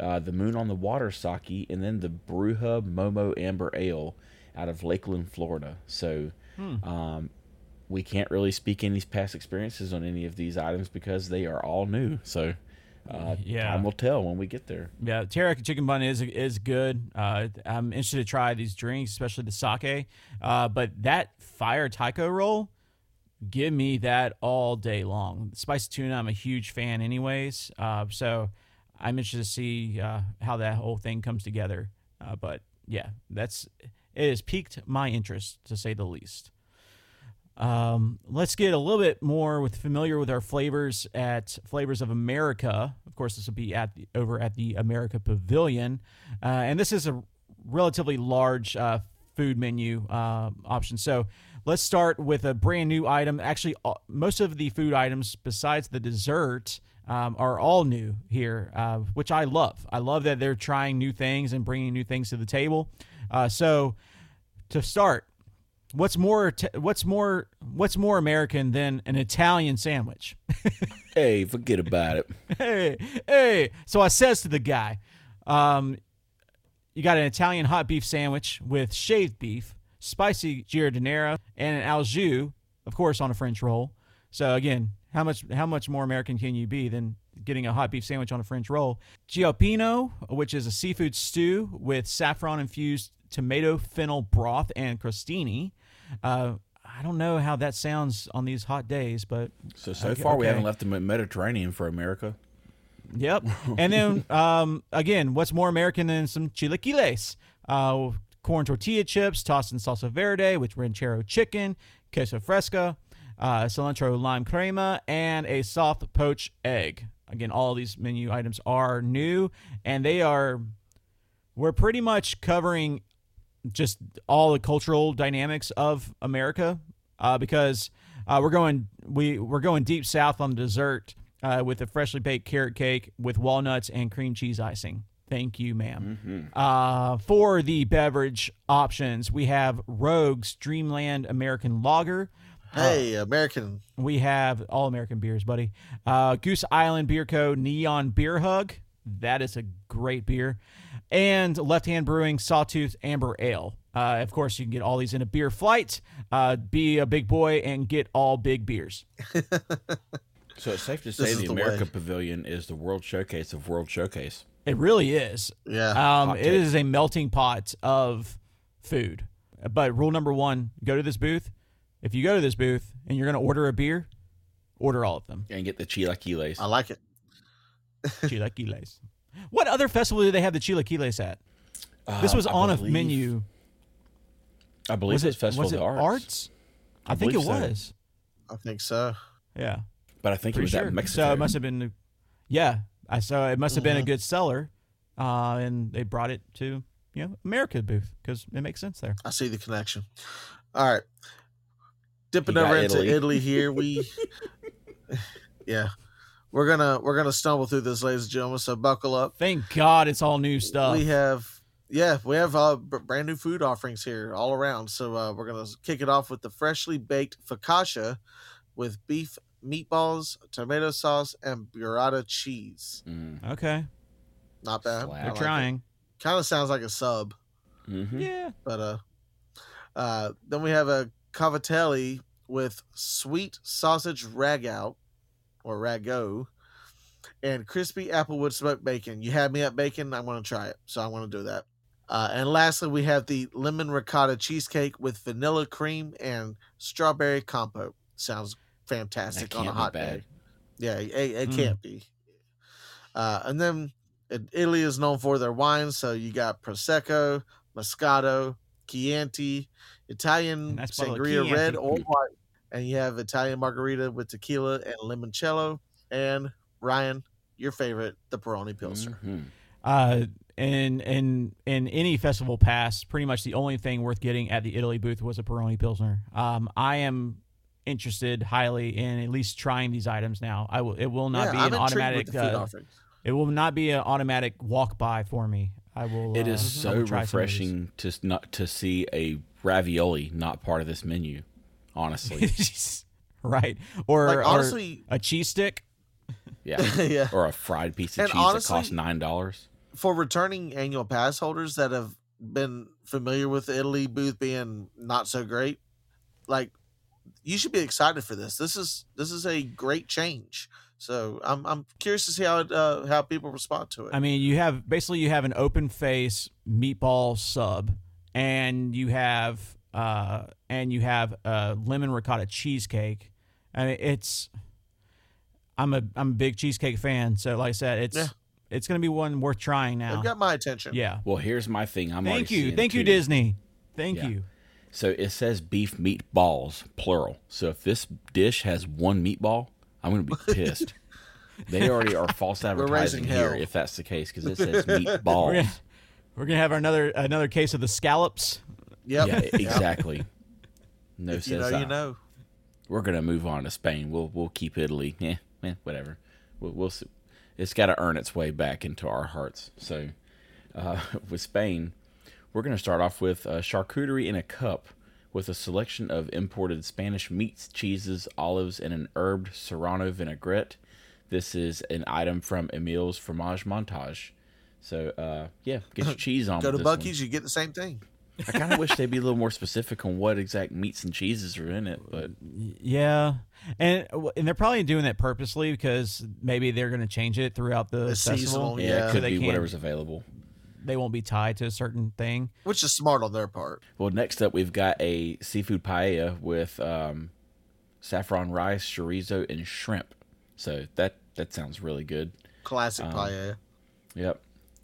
uh, the Moon on the Water sake, and then the Bruja Momo Amber Ale out of Lakeland, Florida. So um, we can't really speak any past experiences on any of these items because they are all new. So uh, Yeah. time will tell when we get there. Yeah, teriyaki chicken bun is is good. Uh, I'm interested to try these drinks, especially the sake. Uh, but that fire taiko roll, give me that all day long. Spicy tuna, I'm a huge fan, anyways. Uh, so I'm interested to see uh, how that whole thing comes together. Uh, but yeah, that's it has piqued my interest to say the least. Um, let's get a little bit more with familiar with our flavors at Flavors of America. Of course, this will be at the, over at the America Pavilion, uh, and this is a relatively large uh, food menu uh, option. So let's start with a brand new item. Actually, all, most of the food items, besides the dessert, um, are all new here, uh, which I love. I love that they're trying new things and bringing new things to the table. Uh, so to start, what's more what's more what's more American than an Italian sandwich? Hey, forget about it. hey, hey. So I says to the guy, um, you got an Italian hot beef sandwich with shaved beef, spicy giardiniera, and an au jus, of course, on a French roll. So again, how much how much more American can you be than getting a hot beef sandwich on a French roll? Cioppino, which is a seafood stew with saffron infused tomato fennel broth and crostini. Uh, I don't know how that sounds on these hot days, but So so Okay, far we okay. haven't left the Mediterranean for America. Yep. And then um, again, what's more American than some chilaquiles? Uh, corn tortilla chips tossed in salsa verde with ranchero chicken, queso fresca, uh, cilantro lime crema, and a soft poached egg. Again, all these menu items are new, and they are. We're pretty much covering just all the cultural dynamics of America uh, because uh, we're going we we're going deep south on the dessert uh, with a freshly baked carrot cake with walnuts and cream cheese icing. Thank you, madam Uh, for the beverage options, we have Rogue's Dreamland American Lager. Hey, American. We have all American beers, buddy. Uh, Goose Island Beer Co. Neon Beer Hug. That is a great beer. And Left Hand Brewing Sawtooth Amber Ale. Uh, of course, you can get all these in a beer flight. Uh, be a big boy and get all big beers. So it's safe to say the the America way. Pavilion is the World Showcase of World Showcase. It really is. Yeah. Um, Hot it take. is a melting pot of food. But rule number one: go to this booth. If you go to this booth and you're going to order a beer, order all of them. And get the chilaquiles. I like it. Chilaquiles. What other festival do they have the chilaquiles at? This Uh, was I on a menu. I believe Was it's it Festival was of it the Arts. Arts? I, I think it so. was. I think so. Yeah, But I think pretty it was sure. at Mexico. So it must have been. Yeah, I saw it must have been a Mhm. good seller, uh, and they brought it to you know America booth because it makes sense there. I see the connection. All right. Dipping You got over into Italy. Italy. here, we Yeah. We're gonna we're gonna stumble through this, ladies and gentlemen, so buckle up. Thank God it's all new stuff. We have yeah, we have uh, b- brand new food offerings here all around. So uh, we're gonna kick it off with the freshly baked focaccia with beef meatballs, tomato sauce, and burrata cheese. Mm. Okay, Not bad. Slap. they're trying. Kind of sounds like a sub. hmm Yeah, But uh, uh, then we have a cavatelli with sweet sausage ragout or rago and crispy applewood smoked bacon. You had me at bacon. I'm going to try it, so I want to do that. Uh, and lastly, we have the lemon ricotta cheesecake with vanilla cream and strawberry compote. Sounds fantastic on a hot day. Yeah, it, it Mm. can't be. Uh, and then uh, Italy is known for their wines, so you got prosecco, moscato, chianti, Italian sangria, red or white, and you have Italian margarita with tequila and limoncello, and Ryan, your favorite, the Peroni Pilsner. Mhm. uh, in in in any festival pass, pretty much the only thing worth getting at the Italy booth was a Peroni Pilsner. Um, I am interested highly in at least trying these items now. I will. It will not Yeah, be I'm an automatic. with the food Uh, it will not be an automatic walk by for me. I will. It uh, so will try some of these. refreshing to not to see a ravioli not part of this menu. Honestly, right? Or, Like or honestly, a cheese stick. yeah. yeah. Or a fried piece of And cheese that costs nine dollars. for returning annual pass holders that have been familiar with the Italy booth being not so great, like you should be excited for this. This is this is a great change. So I'm I'm curious to see how it, uh, how people respond to it. I mean, you have basically you have an open face meatball sub, and you have uh, and you have a lemon ricotta cheesecake. I mean, it's I'm a I'm a big cheesecake fan, so like I said, it's Yeah. it's gonna be one worth trying now. They've got my attention. Yeah. Well, here's my thing. I'm Thank you, thank you, two. Disney. Thank Yeah. you. So it says beef meatballs, plural. So if this dish has one meatball, I'm going to be pissed. they already are false advertising here hell. if that's the case because it says meatballs. We're gonna, we're gonna have another another case of the scallops. Yep. Yeah, exactly. No If you know, I. you know. We're gonna move on to Spain. We'll we'll keep Italy. Yeah, eh, whatever. We'll, we'll. It's got to earn its way back into our hearts. So, uh, with Spain, we're gonna start off with uh, charcuterie in a cup with a selection of imported Spanish meats, cheeses, olives, and an herbed serrano vinaigrette. This is an item from Emile's Fromage Montage. So, uh, yeah, get your cheese on. Go to this one. Bucky's, you get the same thing. I kind of wish they'd be a little more specific on what exact meats and cheeses are in it, but Yeah, and and they're probably doing that purposely because maybe they're going to change it throughout the It's festival. seasonal, yeah, Yeah. it could they be whatever's available. They won't be tied to a certain thing. which is smart on their part. Well, next up we've got a seafood paella with um, saffron rice, chorizo, and shrimp. So that that sounds really good. Classic Um, paella. Yep.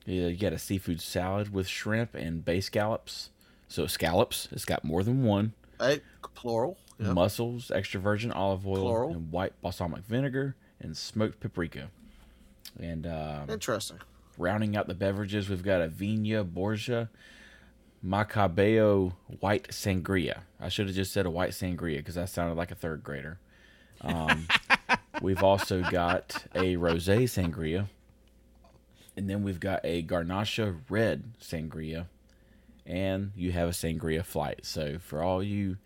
Yeah, you got a seafood salad with shrimp and bay scallops. So scallops, it's got more than one. Hey, plural. Yeah. Mussels, extra virgin olive oil, Plural. and white balsamic vinegar, and smoked paprika. And um, Interesting. rounding out the beverages, we've got a Vina Borgia Macabeo white sangria. I should have just said a white sangria because that sounded like a third grader. Um, we've also got a rosé sangria, and then we've got a Garnacha red sangria, and you have a sangria flight. So for all you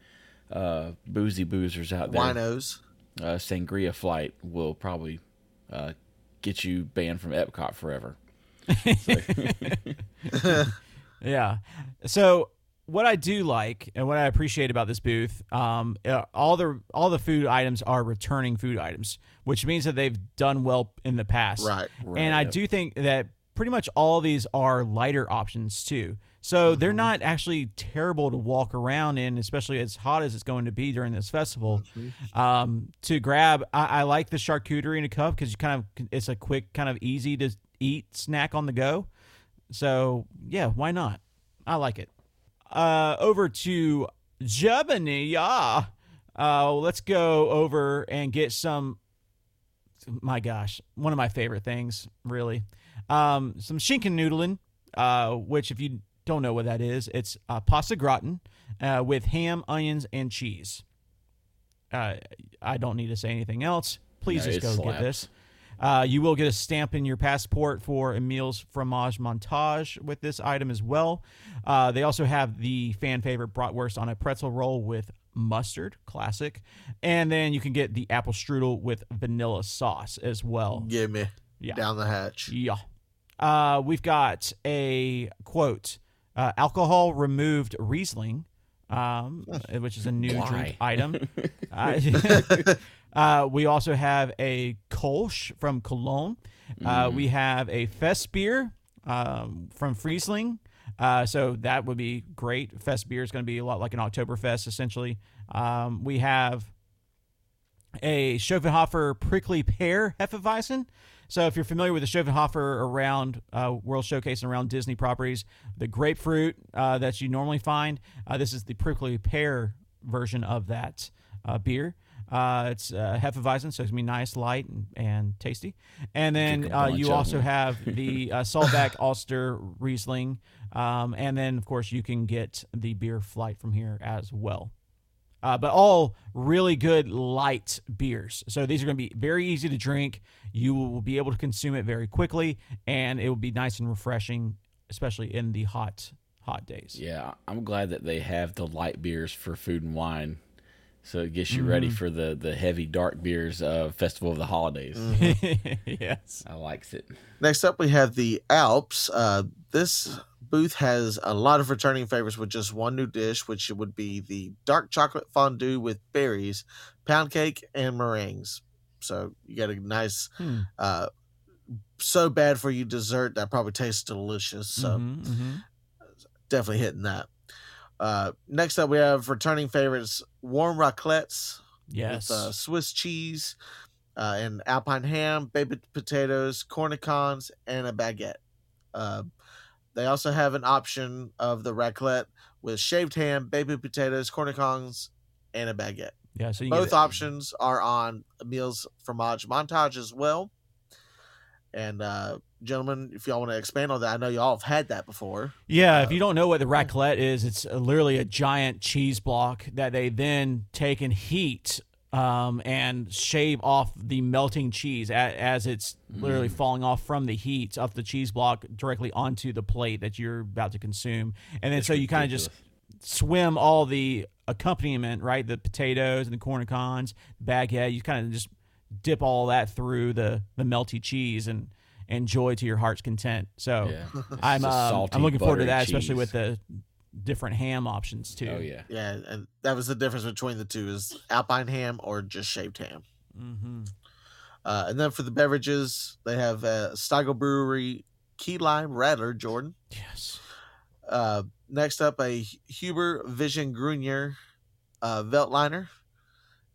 uh, boozy boozers out there, Winos. uh, sangria flight will probably uh, get you banned from Epcot forever. Yeah. So what I do like and what I appreciate about this booth, um, uh, all the all the food items are returning food items, which means that they've done well in the past. Right. and I Right. do think that pretty much all of these are lighter options too. So Mm-hmm. they're not actually terrible to walk around in, especially as hot as it's going to be during this festival. Mm-hmm. Um, to grab, I, I like the charcuterie in a cup because you kind of it's a quick, kind of easy to eat snack on the go. So yeah, why not? I like it. Uh, over to Germany, yeah. Uh, let's go over and get some. My gosh, one of my favorite things, really. Um, some Schinkennudeln, uh, which if you don't know what that is, it's uh, pasta gratin uh, with ham, onions, and cheese. Uh, I don't need to say anything else. Please No, just go get this. Uh, you will get a stamp in your passport for Emile's Fromage Montage with this item as well. Uh, they also have the fan favorite bratwurst on a pretzel roll with mustard, classic. And then you can get the apple strudel with vanilla sauce as well. Give me Yeah. down the hatch. Yeah. Uh, we've got a quote uh, alcohol removed Riesling, um, which is a new Why? drink item. Uh, uh, we also have a Kolsch from Cologne. Uh, we have a Fest beer um, from Freising. Uh, so that would be great. Fest beer is going to be a lot like an Oktoberfest, essentially. Um, we have a Schöfferhofer prickly pear Hefeweizen. So if you're familiar with the Schöfferhofer around uh, World Showcase and around Disney properties, the grapefruit uh, that you normally find, uh, this is the prickly pear version of that uh, beer. Uh, it's uh, Hefeweizen, so it's going to be nice, light, and, and tasty. And then uh, you also have the uh, Selbach-Oster Riesling. Um, and then, of course, you can get the beer flight from here as well uh, but all really good light beers. So these are going to be very easy to drink. You will be able to consume it very quickly, and it will be nice and refreshing, especially in the hot hot days. Yeah, I'm glad that they have the light beers for food and wine, so it gets you ready for the the heavy dark beers of Festival of the Holidays. yes. I likes it. Next up, we have the Alps. Uh, this booth has a lot of returning favorites with just one new dish, which would be the dark chocolate fondue with berries, pound cake, and meringues. So you got a nice, Hmm. uh, so bad for you dessert that probably tastes delicious. So Mhm, mhm. definitely hitting that. Uh, next up, we have returning favorites: warm raclettes Yes. with uh, Swiss cheese uh, and alpine ham, baby potatoes, cornichons, and a baguette. Uh, they also have an option of the raclette with shaved ham, baby potatoes, cornichons, and a baguette. yeah. So you Both options are on Emile's Fromage Montage as well. And uh, gentlemen, if y'all want to expand on that, I know y'all have had that before. Yeah, if you don't know what the raclette is, it's uh, literally a giant cheese block that they then take and heat um, and shave off the melting cheese as, as it's literally falling off from the heat of the cheese block directly onto the plate that you're about to consume. And then It's so you kind of just swim all the accompaniment, right? The potatoes and the cornichons, baguette. You kind of just dip all that through the the melty cheese and enjoy to your heart's content. So Yeah. I'm uh, I'm looking forward to that, especially with the different ham options too. Oh yeah. Yeah, and that was the difference between the two is Alpine ham or just shaved ham. Mm-hmm. Uh, and then for the beverages, they have uh, Stiegl Brewery Key Lime Rattler Jordan. Yes. Uh, next up, a Huber Vision Grüner uh, Veltliner.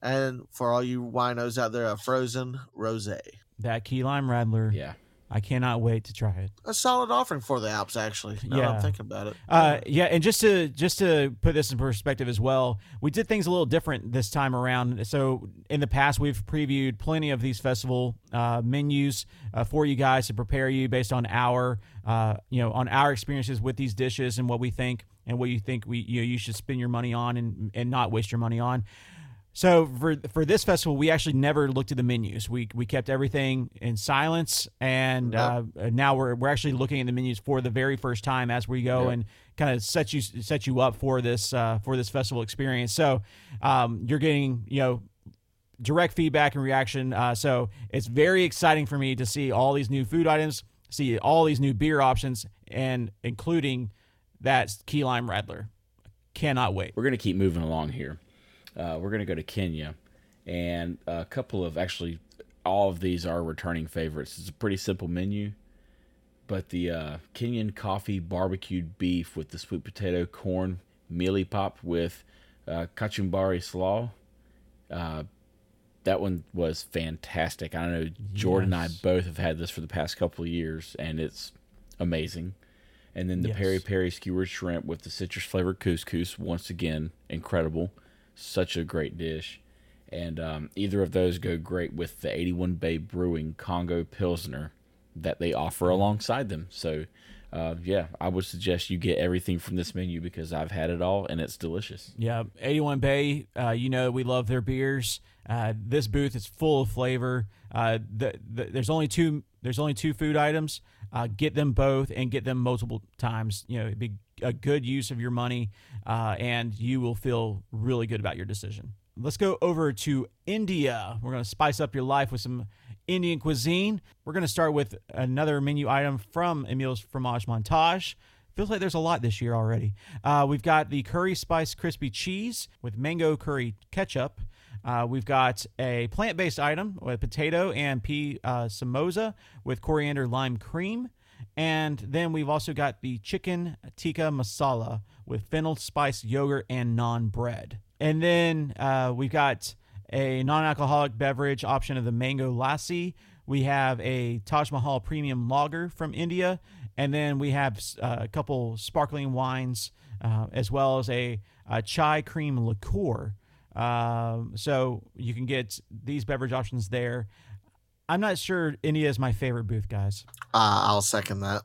And for all you winos out there, a frozen rosé. That key lime rattler. Yeah. I cannot wait to try it. A solid offering for the Alps, actually. Yeah. I'm thinking about it. Uh, yeah, and just to just to put this in perspective as well, we did things a little different this time around. So in the past, we've previewed plenty of these festival uh, menus uh, for you guys to prepare you based on our uh, you know on our experiences with these dishes and what we think and what you think we you know, you should spend your money on and and not waste your money on. So for for this festival, we actually never looked at the menus. We we kept everything in silence, and uh, now we're we're actually looking at the menus for the very first time as we go and kind of set you set you up for this uh, for this festival experience. So um, you're getting you know direct feedback and reaction. Uh, so it's very exciting for me to see all these new food items, see all these new beer options, and including that key lime rattler. Cannot wait. We're gonna keep moving along here. Uh, we're gonna go to Kenya, and a couple of actually, all of these are returning favorites. It's a pretty simple menu, but the uh, Kenyan coffee barbecued beef with the sweet potato corn mealie pap with uh, kachumbari slaw. Uh, that one was fantastic. I know Jordan and I both have had this for the past couple of years, and it's amazing. And then the Yes. peri peri skewered shrimp with the citrus flavored couscous, once again, incredible. Such a great dish. And um, either of those go great with the 81 Bay Brewing Congo Pilsner that they offer alongside them. So, uh, yeah, I would suggest you get everything from this menu because I've had it all and it's delicious. Yeah, 81 Bay, uh, you know we love their beers. Uh, this booth is full of flavor. Uh, the, the, there's only two there's only two food items. Uh, get them both and get them multiple times. You know, it'd be a good use of your money, uh, and you will feel really good about your decision. Let's go over to India. We're going to spice up your life with some Indian cuisine. We're going to start with another menu item from Emile's Fromage Montage. Feels like there's a lot this year already. Uh, we've got the curry spice crispy cheese with mango curry ketchup. Uh, we've got a plant based item with potato and pea uh, samosa with coriander lime cream. And then we've also got the chicken tikka masala with fennel spice yogurt and naan bread. And then uh, we've got a non alcoholic beverage option of the mango lassi. We have a Taj Mahal premium lager from India. And then we have uh, a couple sparkling wines uh, as well as a, a chai cream liqueur. Um, so you can get these beverage options there. I'm not sure India is my favorite booth, guys, Uh, I'll second that.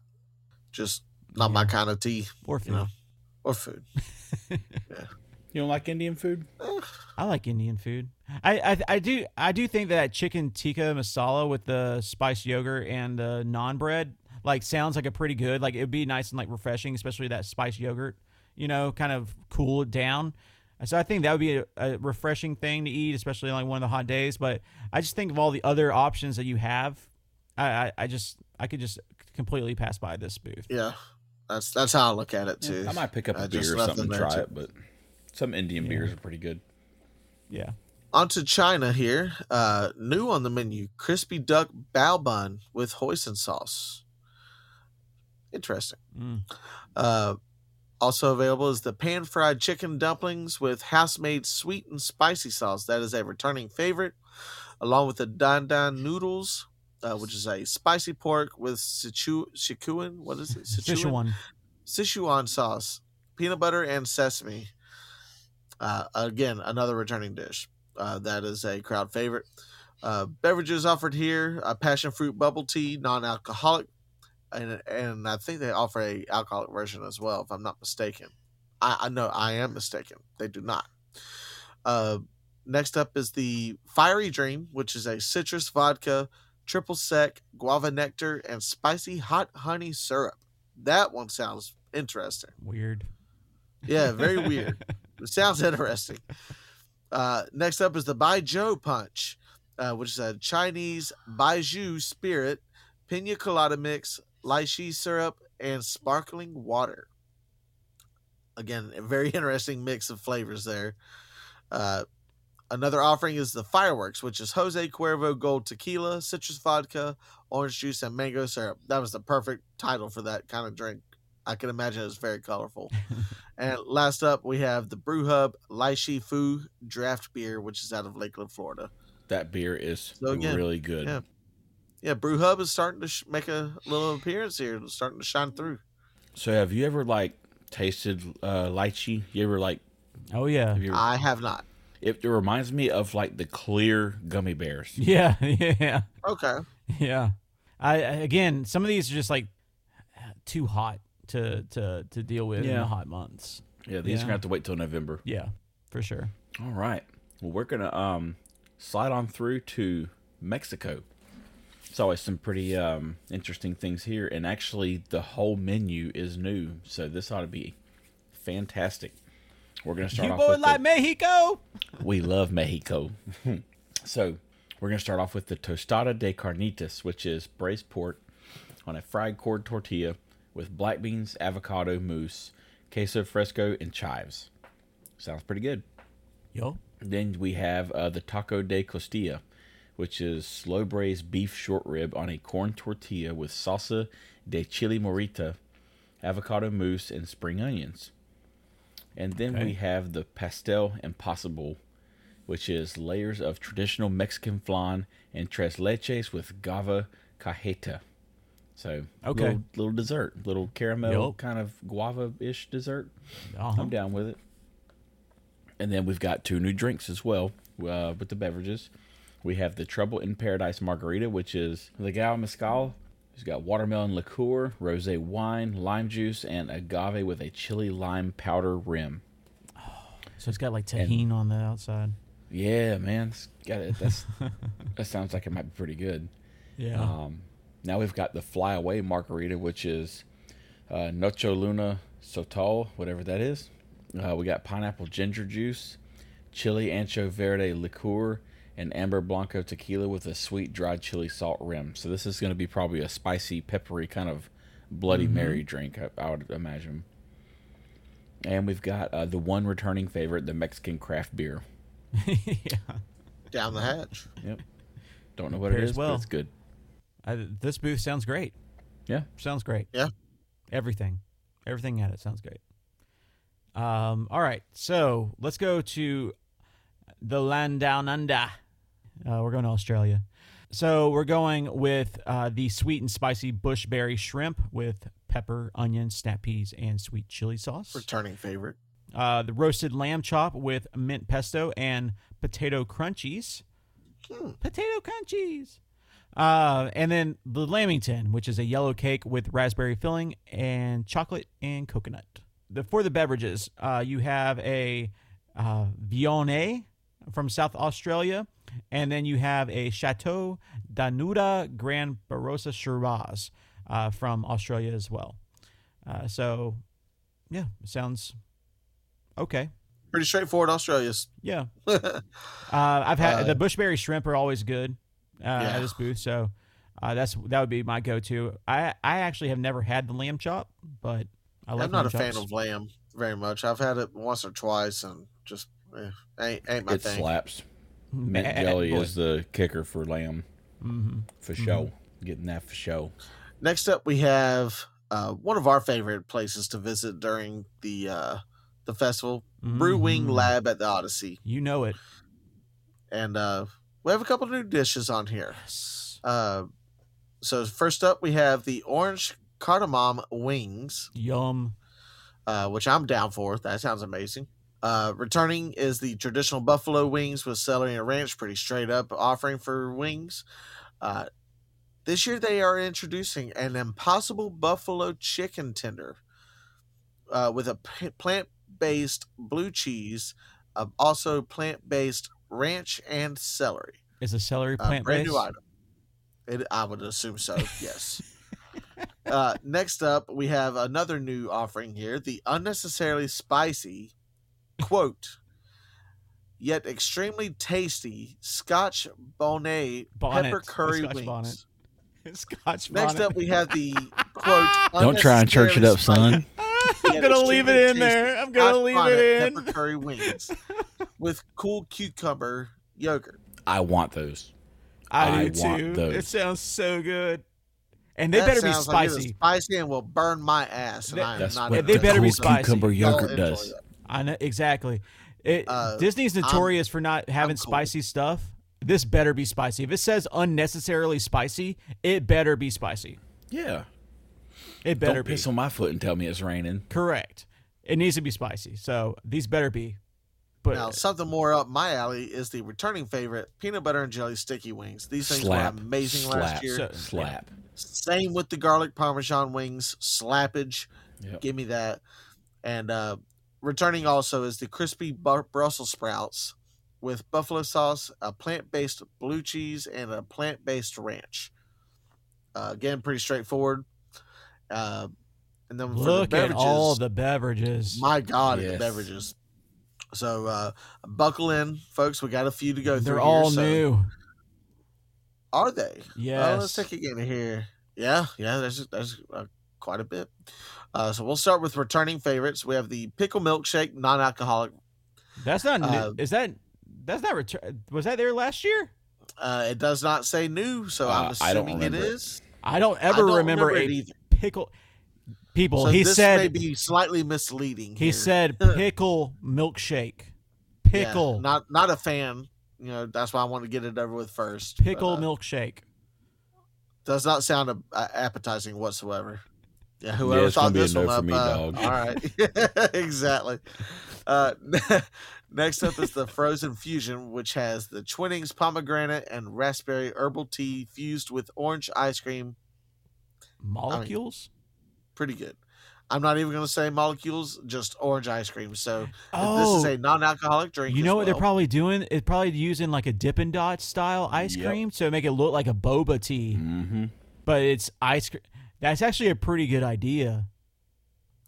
Just not my kind of tea or food. You know. or food. You don't like Indian food? I like Indian food. I, I I do I do think that chicken tikka masala with the spiced yogurt and the naan bread like sounds like a pretty good. Like it'd be nice and like refreshing, especially that spiced yogurt. You know, kind of cool it down. So I think that would be a, a refreshing thing to eat, especially on like one of the hot days. But I just think of all the other options that you have. I I, I just I could just completely pass by this booth. Yeah, that's that's how I look at it too. I might pick up I a just beer or something them to try too. it, but some Indian beers are pretty good. Yeah. On to China here. Uh, new on the menu: crispy duck bao bun with hoisin sauce. Interesting. Mm. Uh, also available is the pan fried chicken dumplings with house made sweet and spicy sauce. That is a returning favorite, along with the dan dan noodles, uh, which is a spicy pork with Sichu Sichuan. What is it? Sichuan. Sichuan sauce, peanut butter, and sesame. Uh, again, another returning dish. Uh, that is a crowd favorite. Uh, beverages offered here: a passion fruit bubble tea, non-alcoholic, and and I think they offer a alcoholic version as well, if I'm not mistaken. I, I know I am mistaken. They do not. Uh, next up is the Fiery Dream, which is a citrus vodka, triple sec, guava nectar, and spicy hot honey syrup. That one sounds interesting. Weird. Yeah, very weird. It sounds interesting. Uh, next up is the Baijiu Punch, uh, which is a Chinese Baijiu spirit, pina colada mix, lychee syrup, and sparkling water. again, a very interesting mix of flavors there. Uh, another offering is the fireworks, which is Jose Cuervo Gold Tequila, citrus vodka, orange juice, and mango syrup. That was the perfect title for that kind of drink. I can imagine it's very colorful. and last up, we have the Brew Hub Lai Shi Fu draft beer, which is out of Lakeland, Florida. That beer is So again, really good. yeah. Yeah, Brew Hub is starting to sh- make a little appearance here, It's starting to shine through. So have you ever like tasted uh, lychee? You ever like? Oh yeah. Have ever, I have not. it, it reminds me of like the clear gummy bears. Yeah, yeah, Okay. yeah. I I- again, some of these are just like too hot to to to deal with in the hot months. Yeah, these are gonna have to wait till November. Yeah, for sure. All right. Well, we're gonna um slide on through to Mexico. It's always some pretty um interesting things here, and actually the whole menu is new, so this ought to be fantastic. We're gonna start You off boy with like the, Mexico? we love Mexico. so we're gonna start off with the tostada de carnitas, which is braised pork on a fried corn tortilla with black beans, avocado mousse, queso fresco, and chives. Sounds pretty good. Yo, Then we have uh, the taco de costilla, which is slow braised beef short rib on a corn tortilla with salsa de chili morita, avocado mousse, and spring onions. And then Okay. we have the pastel impossible, which is layers of traditional Mexican flan and tres leches with guava cajeta. So, Okay. little, little dessert, little caramel Yup. kind of guava ish dessert. uh-huh. I'm down with it. And then we've got two new drinks as well uh, with the beverages. We have the Trouble in Paradise Margarita, which is Legal Mezcal. It's got watermelon liqueur, rosé wine, lime juice, and agave with a chili lime powder rim. So it's got like Tajín on the outside. Yeah, man, it's got it. That's that sounds like it might be pretty good. Yeah. Um, now we've got the Fly Away Margarita, which is uh, Noche Luna Sotol, whatever that is. Uh, we got pineapple ginger juice, chili ancho verde liqueur, and amber blanco tequila with a sweet dried chili salt rim. So this is going to be probably a spicy, peppery kind of Bloody Mary drink, I, I would imagine. And we've got uh, the one returning favorite, the Mexican craft beer. yeah. Down the hatch. Yep. Don't know what it Pairs is, well. but it's good. I, this booth sounds great. Yeah. Sounds great. Yeah. Everything. Everything at it sounds great. Um, all right. So let's go to the land down under. Uh, we're going to Australia. So we're going with uh, the sweet and spicy bushberry shrimp with pepper, onion, snap peas, and sweet chili sauce. Returning favorite. Uh, the roasted lamb chop with mint pesto and potato crunchies. Hmm. Potato crunchies. Uh, and then the lamington, which is a yellow cake with raspberry filling and chocolate and coconut. The for the beverages, uh, you have a uh, Viognier from South Australia, and then you have a Chateau Tanunda Grand Barossa Shiraz uh, from Australia as well. Uh, so, yeah, sounds okay. Pretty straightforward Australia's. Yeah. Uh, I've had Uh, the bushberry shrimp are always good uh, Yeah. at this booth, so uh, that's that would be my go-to. I I actually have never had the lamb chop, but I like. I'm not a lamb fan of lamb very much. I've had it once or twice and just eh, ain't, ain't my it thing. slaps. Mint Eh, eh, jelly boy. is the kicker for lamb, Mhm. for show. Getting that for show. Next up, we have uh, one of our favorite places to visit during the uh, the festival, Brewing Mhm. Lab at the Odyssey, You know it. and uh, we have a couple new dishes on here. Uh, so first up, we have the orange cardamom wings, Yum. uh, which I'm down for. That sounds amazing. Uh, returning is the traditional buffalo wings with celery and ranch, pretty straight up offering for wings. Uh, this year they are introducing an impossible buffalo chicken tender uh, with a p- plant-based blue cheese, uh, also plant-based ranch and celery. Is a celery Uh, plant brand based? new item. It, I would assume so. Yes. uh, next up, we have another new offering here: the unnecessarily spicy, quote, yet extremely tasty Scotch bonnet Bonnet, pepper a curry Scotch wings. bonnet. Scotch Next up, we have the quote. Don't try and church it up, son. I'm gonna leave it in there. I'm gonna leave it in. Pepper curry wings with cool cucumber yogurt. I want those. I, I do want too. those. It sounds so good. And they That better be sounds like spicy. spicy and will burn my ass. And That- I am That's not what they the better be cool spicy. cucumber yogurt does. that. I know exactly. It, Uh, Disney's I'm- notorious for not having cool. spicy stuff. This better be spicy. If it says unnecessarily spicy, it better be spicy. Yeah. It better Don't be. piss on my foot and tell me it's raining. Correct. It needs to be spicy. So these better be. But Now, something more up my alley is the returning favorite peanut butter and jelly sticky wings. These things Slap. were amazing slap, last year. So- Slap. Same with the garlic parmesan wings, slappage. Yep. Give me that. And uh, returning also is the crispy Bur- Brussels sprouts with buffalo sauce, a plant based blue cheese, and a plant based ranch. Uh, again, pretty straightforward. Uh, and then look the at all the beverages. my God, at Yes. the beverages. So uh, buckle in, folks. We got a few to go through. They're here, all so- new. Are they? Yes. Uh, let's take again here. Yeah, yeah. There's there's uh, quite a bit. Uh, so we'll start with returning favorites. We have the pickle milkshake, non-alcoholic. That's not new. uh, Is that that's not return? Was that there last year? Uh, it does not say new, so I'm Uh, I don't assuming it it. is. I don't I ever don't remember, it a pickle. People, So he this said may be slightly misleading. he here. said pickle milkshake. Yeah, Pickle not not a fan. You know that's why I want to get it over with first. but, pickle uh, milkshake. does not sound uh, appetizing whatsoever. Yeah, whoever it's gonna thought be a this no one for up. me, uh, dog. All right, exactly. Uh, next up is the frozen fusion, which has the Twinings pomegranate and raspberry herbal tea fused with orange ice cream. Molecules. Pretty good. I'm not even going to say molecules, just orange ice cream. So oh, this is a non-alcoholic drink. you know what they're probably doing? It's probably using like a Dippin' Dot style ice Yep. cream to make it look like a boba tea, Mm-hmm. but it's ice cream. That's actually a pretty good idea.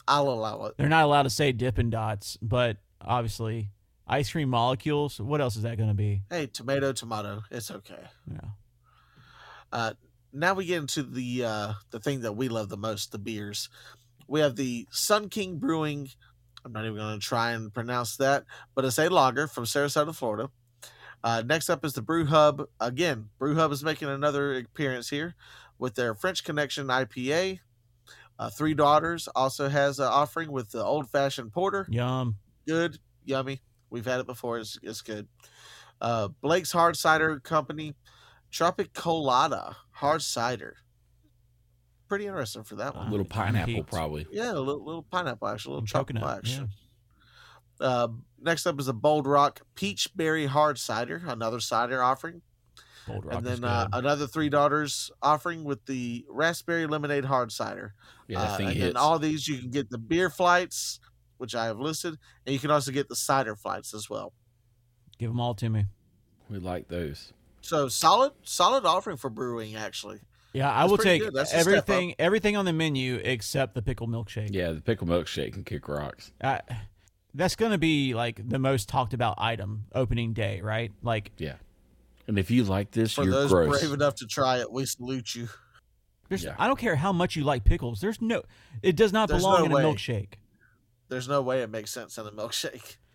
I'll allow it. They're not allowed to say Dippin' Dots, but obviously ice cream molecules. What else is that going to be? Hey, tomato, tomato. It's okay. Yeah. Uh, now we get into the uh, the thing that we love the most, the beers. We have the Sun King Brewing. I'm not even going to try and pronounce that, but it's a lager from Sarasota, Florida. Uh, next up is the Brew Hub. Again, Brew Hub is making another appearance here with their French Connection IPA. Uh, Three Daughters also has an offering with the old fashioned porter Yum. good, yummy. We've had it before. It's, it's good. Uh, Blake's Hard Cider Company, Tropic Colada Hard Cider. Pretty interesting for that one. Uh, little pineapple, peaked. probably. Yeah, a little, little pineapple action, a little And tropical coconut, action. Uh, next up is a Bold Rock Peach Berry Hard Cider, another cider offering. Bold Rock and then uh, another Three Daughters offering with the Raspberry Lemonade Hard Cider. Yeah, that Uh, thing and hits. then all these you can get the beer flights, which I have listed, and you can also get the cider flights as well. Give them all to me. we like those. So solid, solid offering for brewing actually. Yeah, I That's will take good. That's a step up. everything everything on the menu except the pickle milkshake. Yeah, the pickle milkshake can kick rocks. Uh, that's going to be like the most talked about item opening day, right? Like Yeah. And if you like this, For you're those gross. brave enough to try it, we salute you. Yeah. I don't care how much you like pickles. There's no it does not There's belong no in way. a milkshake. There's no way it makes sense in a milkshake.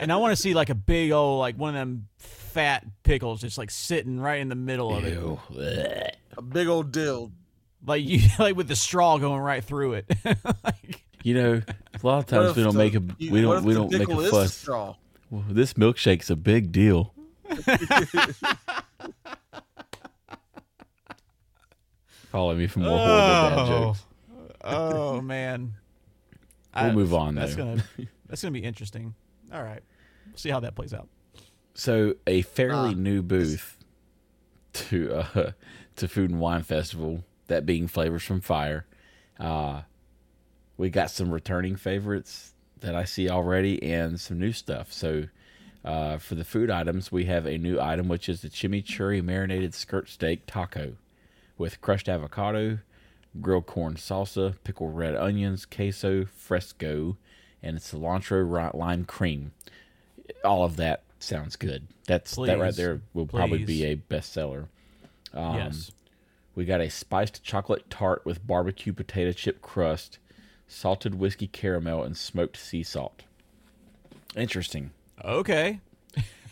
And I want to see like a big old like one of them fat pickles just like sitting right in the middle of it. Ew. Blech. A big old dill. Like you like with the straw going right through it. like, You know, a lot of times we don't the- make a we don't we don't make a is the fuss. straw? Well, this milkshake's a big deal. Follow me for more horrible dad jokes. oh man. We'll move on, That's though. gonna that's gonna be interesting. All right, we'll see how that plays out. So a fairly Uh, new booth to uh, to Food and Wine Festival, that being Flavors from Fire. Uh, we got some returning favorites that I see already, and some new stuff. So uh, for the food items, we have a new item which is the chimichurri marinated skirt steak taco with crushed avocado, grilled corn salsa, pickled red onions, queso fresco, and cilantro lime cream. All of that sounds good. That's that right there will probably be a bestseller. Um, yes. we got a spiced chocolate tart with barbecue potato chip crust, salted whiskey caramel, and smoked sea salt. Interesting. Okay.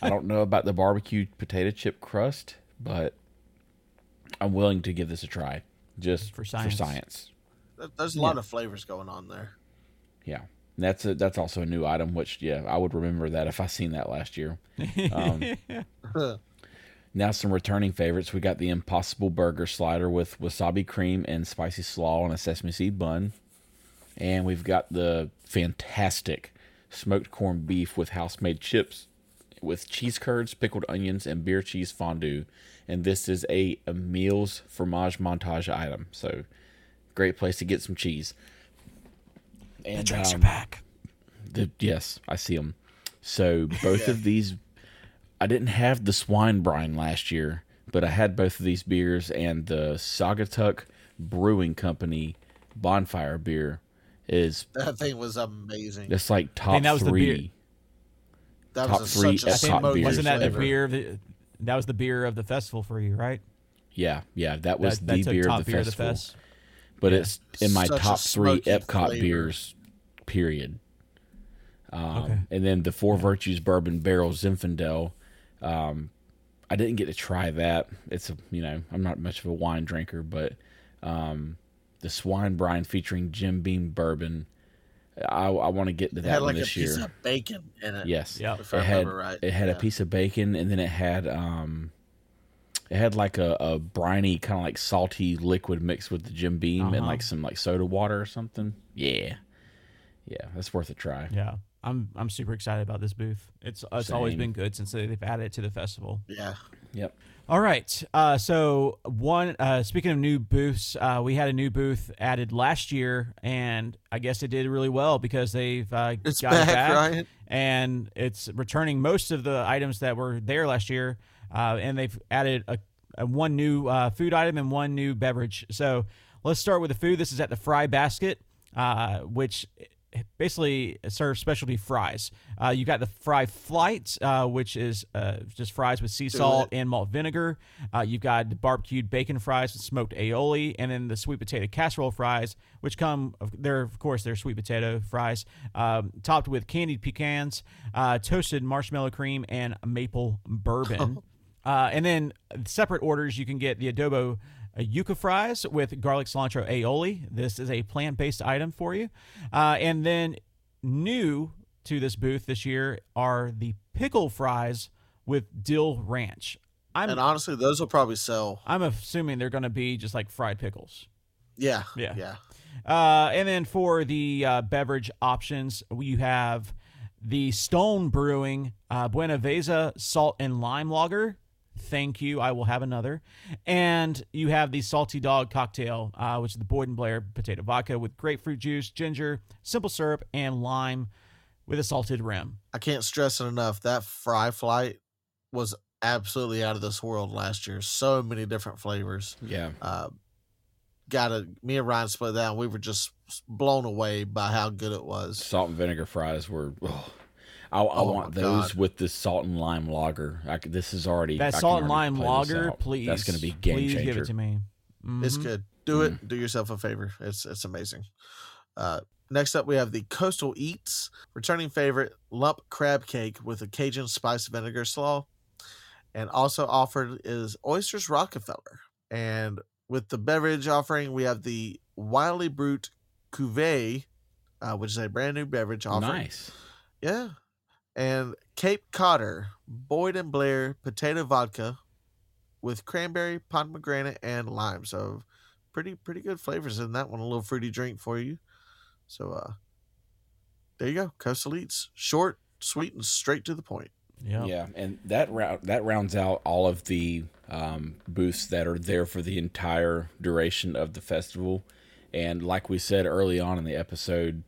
I don't know about the barbecue potato chip crust, but I'm willing to give this a try just For for science. science. There's a lot of flavors going on there. Yeah. And that's a, that's also a new item, which yeah, I would remember that if I seen that last year. Um, now some returning favorites. We got the Impossible Burger Slider with wasabi cream and spicy slaw on a sesame seed bun, and we've got the fantastic smoked corned beef with house made chips, with cheese curds, pickled onions, and beer cheese fondue. And this is a, a Emile's fromage montage item, so great place to get some cheese. And, The drinks um, are back. the, yes, I see them. So both of these, I didn't have the swine brine last year, but I had both of these beers and the Saugatuck Brewing Company Bonfire beer is That thing was amazing. that's like top that was the beer- three. That top was a, three such a top smoky beers Wasn't that the beer? Of the, that was the beer of the festival for you, right? Yeah, yeah, that was that, the that beer of the beer festival. of the fest. but it's in my Such top three Epcot flavor. beers. Period. Um, Okay. And then the Four Virtues Bourbon Barrel Zinfandel. Um, I didn't get to try that. It's a you know I'm not much of a wine drinker, but um, the Swine Brine featuring Jim Beam Bourbon. I, I want to get to It that had one like a this piece year. of bacon in it. Yes. Yep. If I It had remember right. it had Yeah. a piece of bacon, and then it had um, it had like a, a briny kind of like salty liquid mixed with the Jim Beam and Uh-huh. like some like soda water or something. Yeah, yeah, that's worth a try. Yeah, I'm I'm super excited about this booth. It's it's always been good since they- they've added it to the festival. Yeah. Yep. All right. Uh, so one. Uh, speaking of new booths, uh, we had a new booth added last year, and I guess it did really well because they've uh, It's got back, it back, Ryan. and it's returning most of the items that were there last year, uh, and they've added a, a one new uh, food item and one new beverage. So let's start with the food. This is at the Fry Basket, uh, which basically serves specialty fries. Uh, you got the fry flight, uh, which is uh, just fries with sea salt and malt vinegar. Uh, you've got the barbecued bacon fries with smoked aioli, and then the sweet potato casserole fries, which come they're of course they're sweet potato fries, um, topped with candied pecans, uh, toasted marshmallow cream, and maple bourbon. Uh, and then separate orders, you can get the adobo yuca fries with garlic cilantro aioli. This is a plant based item for you. Uh, and then new to this booth this year are the pickle fries with dill ranch. I'm And honestly, those will probably sell. I'm assuming they're going to be just like fried pickles. Yeah. Yeah. Yeah. Uh, and then for the uh, beverage options, you have the Stone Brewing uh, Buenaveza Salt and Lime Lager. Thank you. I will have another. And you have the Salty Dog Cocktail, uh, which is the Boyd and Blair potato vodka with grapefruit juice, ginger, simple syrup, and lime with a salted rim. I can't stress it enough. That fry flight was absolutely out of this world last year. So many different flavors. Yeah. Uh, got it. Me and Ryan split that. And we were just blown away by how good it was. Salt and vinegar fries were. Oh, I, I Oh want those God. with the salt and lime lager. I c this is already I That can salt and lime lager, please. That's going to be a game please changer. give it to me. It's Mhm. good. Do it. Do yourself a favor. It's it's amazing. Uh, next up, we have the Coastal Eats returning favorite lump crab cake with a Cajun spice vinegar slaw, and also offered is oysters Rockefeller. And with the beverage offering, we have the Wildly Brut Cuvée, uh, which is a brand new beverage offering. Nice. Yeah. And Cape Codder, Boyd and Blair potato vodka with cranberry, pomegranate, and lime. So pretty pretty good flavors in that one. A little fruity drink for you. So uh there you go. Coastal Eats. Short, sweet, and straight to the point. Yeah, Yeah, and that round that rounds out all of the um, booths that are there for the entire duration of the festival. And like we said early on in the episode,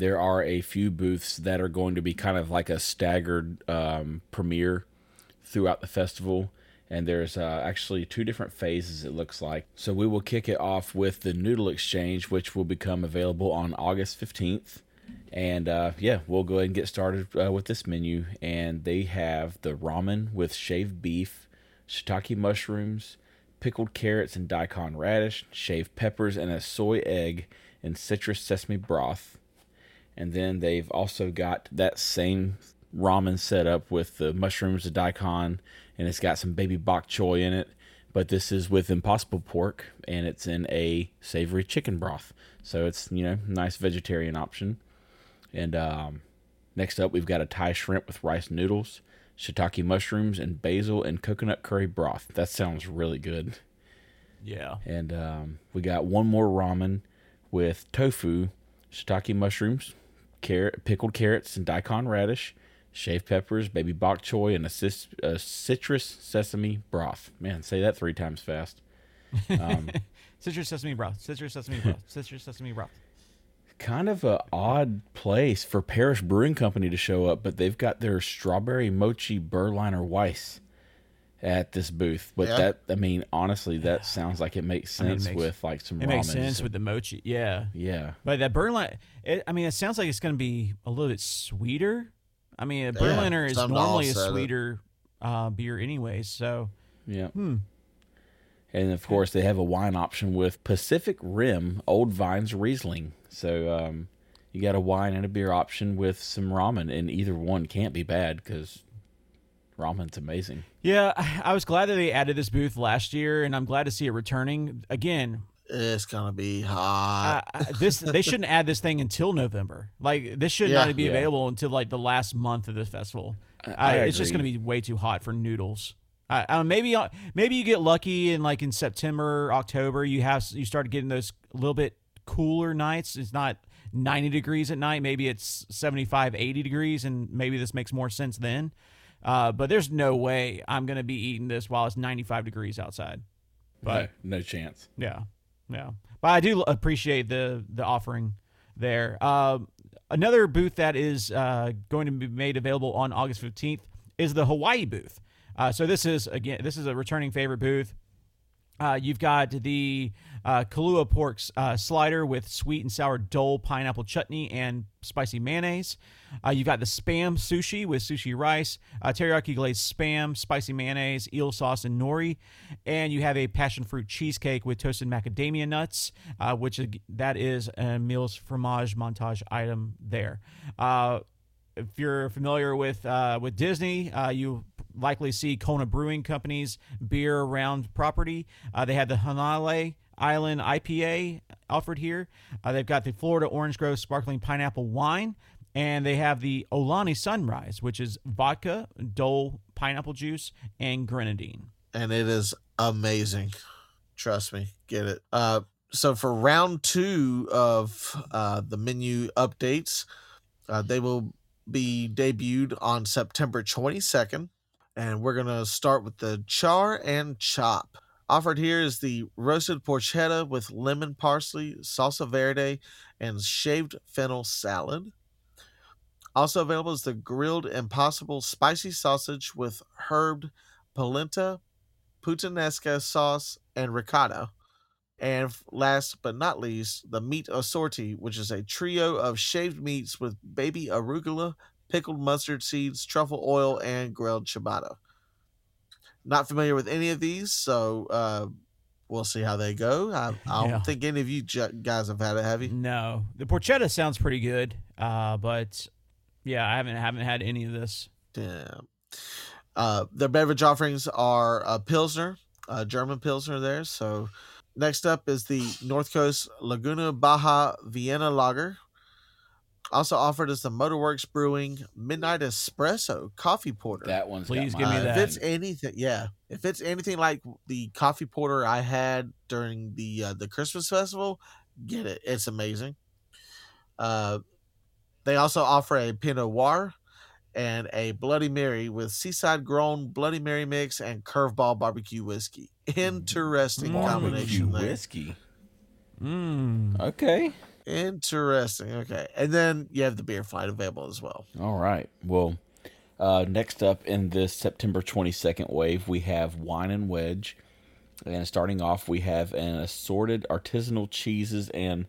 there are a few booths that are going to be kind of like a staggered um, premiere throughout the festival. And there's uh, actually two different phases, it looks like. So we will kick it off with the Noodle Exchange, which will become available on August 15th. And uh, yeah, we'll go ahead and get started uh, with this menu. And they have the ramen with shaved beef, shiitake mushrooms, pickled carrots and daikon radish, shaved peppers, and a soy egg. and citrus sesame broth. And then they've also got that same ramen set up with the mushrooms, the daikon, and it's got some baby bok choy in it. But this is with impossible pork, and it's in a savory chicken broth. So it's you know nice vegetarian option. And um, next up, we've got a Thai shrimp with rice noodles, shiitake mushrooms, and basil and coconut curry broth. That sounds really good. Yeah. And um, we got one more ramen with tofu, shiitake mushrooms, carrot, pickled carrots, and daikon radish, shaved peppers, baby bok choy, and a, cis, a citrus sesame broth. Man, say that three times fast. Um, citrus sesame broth. Citrus sesame broth. Citrus sesame broth. Kind of a odd place for Parish Brewing Company to show up, but they've got their strawberry mochi Berliner Weisse at this booth. But Yeah. that, I mean, honestly, that sounds like it makes I mean, it sense makes- with like some ramen. It ramen. makes sense with the mochi. Yeah. yeah. But that Berliner, it, I mean, it sounds like it's going to be a little bit sweeter. I mean, a Berliner is normally a sweeter uh, beer, anyways. So, Yeah. hmm. And of course, they have a wine option with Pacific Rim Old Vines Riesling. So um, you got a wine and a beer option with some ramen, and either one can't be bad because ramen's amazing. Yeah, I I was glad that they added this booth last year, and I'm glad to see it returning again. It's gonna be hot. Uh, this they shouldn't add this thing until November. Like this should Yeah. not be Yeah. available until like the last month of the festival. I- Uh, it's just gonna be way too hot for noodles. I, I, maybe uh, maybe you get lucky and like in September, October, you have you start getting those a little bit cooler nights. It's not 90 degrees at night. Maybe it's 75, 80 degrees, and maybe this makes more sense then. Uh, but there's no way I'm going to be eating this while it's 95 degrees outside. But no, no chance. yeah, yeah. But I do appreciate the the offering there. Uh, another booth that is uh, going to be made available on August fifteenth is the Hawaii booth. Uh, so this is again this is a returning favorite booth. Uh, you've got the uh, Kalua pork uh, slider with sweet and sour dole pineapple chutney and spicy mayonnaise. Uh, you've got the spam sushi with sushi rice, uh, teriyaki glazed spam, spicy mayonnaise, eel sauce, and nori. And you have a passion fruit cheesecake with toasted macadamia nuts, uh, which that is a Emile's Fromage montage item there. Uh, if you're familiar with uh, with Disney, uh, you likely see Kona Brewing Company's beer around property. They have the Hanalei Island IPA offered here. Uh, they've got the Florida Orange Grove Sparkling Pineapple Wine, and they have the Olani Sunrise, which is vodka, Dole pineapple juice, and grenadine. and it is amazing. Trust me, get it. Uh, so for round two of uh, the menu updates, uh, they will be debuted on September 22nd, and we're gonna start with the char and chop. Offered here is the roasted porchetta with lemon parsley, salsa verde, and shaved fennel salad. Also available is the grilled impossible spicy sausage with herbed polenta, puttanesca sauce, and ricotta. And last but not least, the meat assorti, which is a trio of shaved meats with baby arugula, pickled mustard seeds, truffle oil, and grilled ciabatta. Not familiar with any of these, so uh, we'll see how they go. I, I don't Yeah. think any of you guys have had it, have you? No, the porchetta sounds pretty good, uh, but yeah, I haven't haven't had any of this. Damn. Uh, their beverage offerings are a Pilsner, a German Pilsner there. So next up is the North Coast Laguna Baja Vienna Lager. Also offered is the Motorworks Brewing Midnight Espresso Coffee Porter. That one's Please got give me that. If it's anything, yeah, if it's anything like the coffee porter I had during the uh, the Christmas festival, get it. It's amazing. Uh, they also offer a Pinot Noir and a Bloody Mary with Seaside Grown Bloody Mary mix and Curveball barbecue whiskey. Interesting Mm. combination Barbecue there. whiskey. Mm. Okay. Interesting. Okay, and then you have the beer flight available as well. All right. Well, uh, next up in this September 22nd wave, we have Wine and Wedge. And starting off, we have an assorted artisanal cheeses and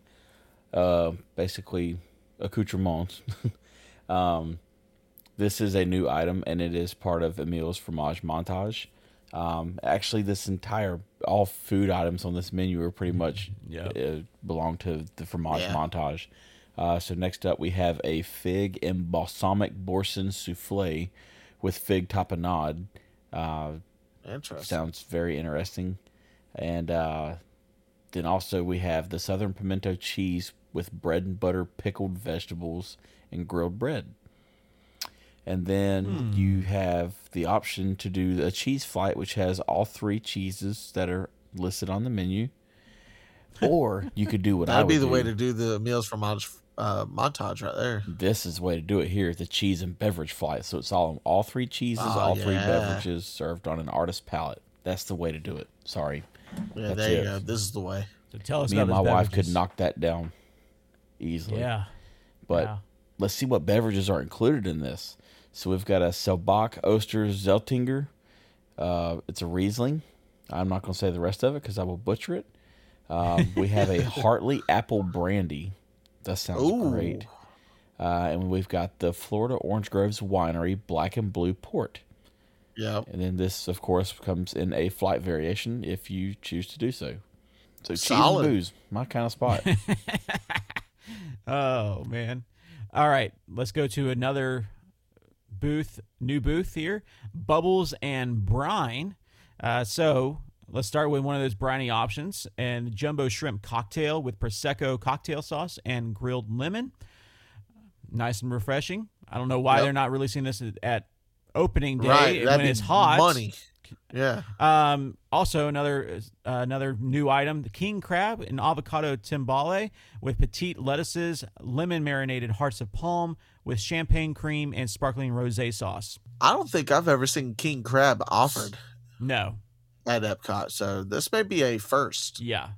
uh, basically accoutrements. um, this is a new item, and it is part of Emile's Fromage Montage. Um, actually, this entire all food items on this menu are pretty much Yep. uh, belong to the fromage Yeah. montage. Uh, so next up, we have a fig and balsamic boursin souffle with fig tapenade. Uh, Interesting. sounds very interesting. And uh, then also we have the southern pimento cheese with bread and butter, pickled vegetables, and grilled bread. And then you have the option to do a cheese flight, which has all three cheeses that are listed on the menu. Or you could do what I That'd would be the way to do the Emile's from montage, uh, montage right there. This is the way to do it here, the cheese and beverage flight. So it's all all three cheeses, Oh, all three beverages served on an artist palette. That's the way to do it. Sorry. Yeah, That's there you it. go. This is the way. So tell us Me and my those wife could knock that down easily. Yeah. But yeah. let's see what beverages are included in this. So we've got a Selbach Oster Zeltinger. Uh, it's a Riesling. I'm not going to say the rest of it because I will butcher it. Um, we have a Hartley Apple Brandy. That sounds Ooh. great. Uh, and we've got the Florida Orange Groves Winery Black and Blue Port. Yeah. And then this, of course, comes in a flight variation if you choose to do so. So cheese Solid. and booze, my kind of spot. Oh man. All right, let's go to another booth, new booth here. Bubbles and brine. Uh, so let's start with one of those briny options and jumbo shrimp cocktail with prosecco cocktail sauce and grilled lemon. Nice and refreshing. I don't know why Yep. they're not releasing this at- at opening day Right. when it's hot. money. Yeah. Um, also, another uh, another new item: the king crab and avocado timbale with petite lettuces, lemon marinated hearts of palm with champagne cream and sparkling rosé sauce. I don't think I've ever seen king crab offered No, at Epcot, so this may be a first. yeah.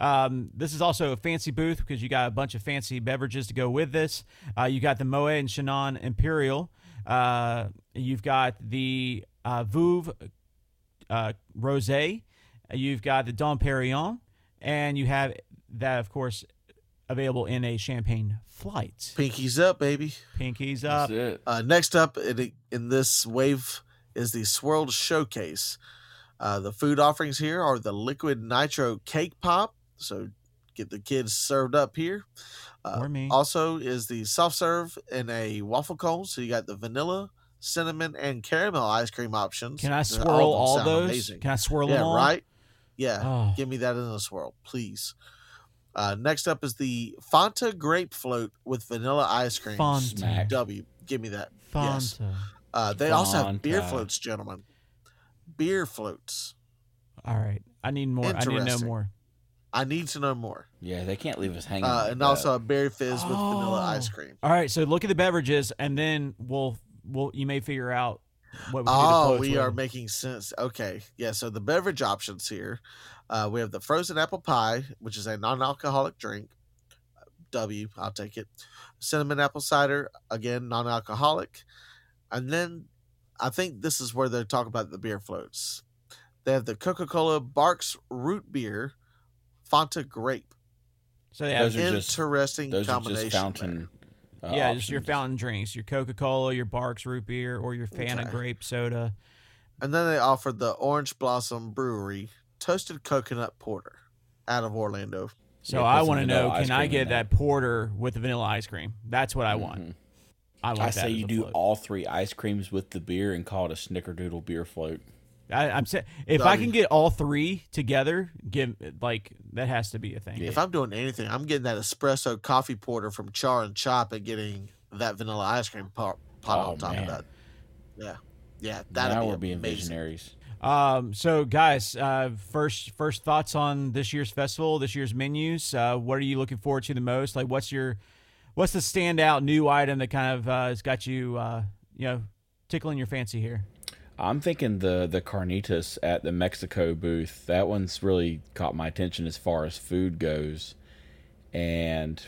Um, this is also a fancy booth because you got a bunch of fancy beverages to go with this. Uh, you got the Moet and Chandon Imperial. Uh, you've got the uh, Veuve uh, Rosé. You've got the Dom Perignon, and you have that, of course, available in a champagne flight. Pinkies up, baby. Pinkies up. That's it. Uh, next up in, in this wave is the Swirled Showcase. Uh, the food offerings here are the liquid nitro cake pop. So get the kids served up here. Uh, Or me. Also is the soft serve in a waffle cone. So you got the vanilla, cinnamon, and caramel ice cream options. Can I swirl of them all those? amazing. Can I swirl yeah, them all? right. Yeah, Oh. give me that in a swirl, please. Uh, next up is the Fanta grape float with vanilla ice cream. Fanta. Smack. W, give me that. Yes. Fanta. Uh, they also have beer Fanta. floats, gentlemen. Beer floats. All right. I need more. I need to know more. I need to know more. Yeah, they can't leave us hanging. Uh, like and that. also a berry fizz with vanilla Oh. ice cream. All right. So look at the beverages, and then we'll we'll you may figure out what we can do the Oh, we with. are making sense. Okay. Yeah. So the beverage options here uh, we have the frozen apple pie, which is a non alcoholic drink. W, I'll take it. Cinnamon apple cider, again, non alcoholic. And then I think this is where they talk about the beer floats. They have the Coca Cola Barq's root beer, Fanta grape. So they have Those are just- Interesting Those are combination. just fountain. Uh, yeah, just your fountain drinks, your Coca Cola, your Barq's root beer, or your Fanta Okay. grape soda. And then they offered the Orange Blossom Brewery toasted coconut porter out of Orlando. So Yeah, I want to know: Can I get there. that porter with the vanilla ice cream? That's what I want. Mhm. I want I say you do float. all three ice creams with the beer and call it a snickerdoodle beer float. I, I'm saying if I can get all three together, give like that has to be a thing. Yeah. If I'm doing anything, I'm getting that espresso coffee porter from Char and Chop and getting that vanilla ice cream pot, pot Oh, on top man. of that. Yeah. Yeah, that'd now be we're being amazing. visionaries. Um, so guys, uh, first first thoughts on this year's festival, this year's menus. Uh, what are you looking forward to the most? Like, what's your what's the standout new item that kind of uh, has got you, uh, you know, tickling your fancy here? I'm thinking the the carnitas at the Mexico booth. That one's really caught my attention as far as food goes, and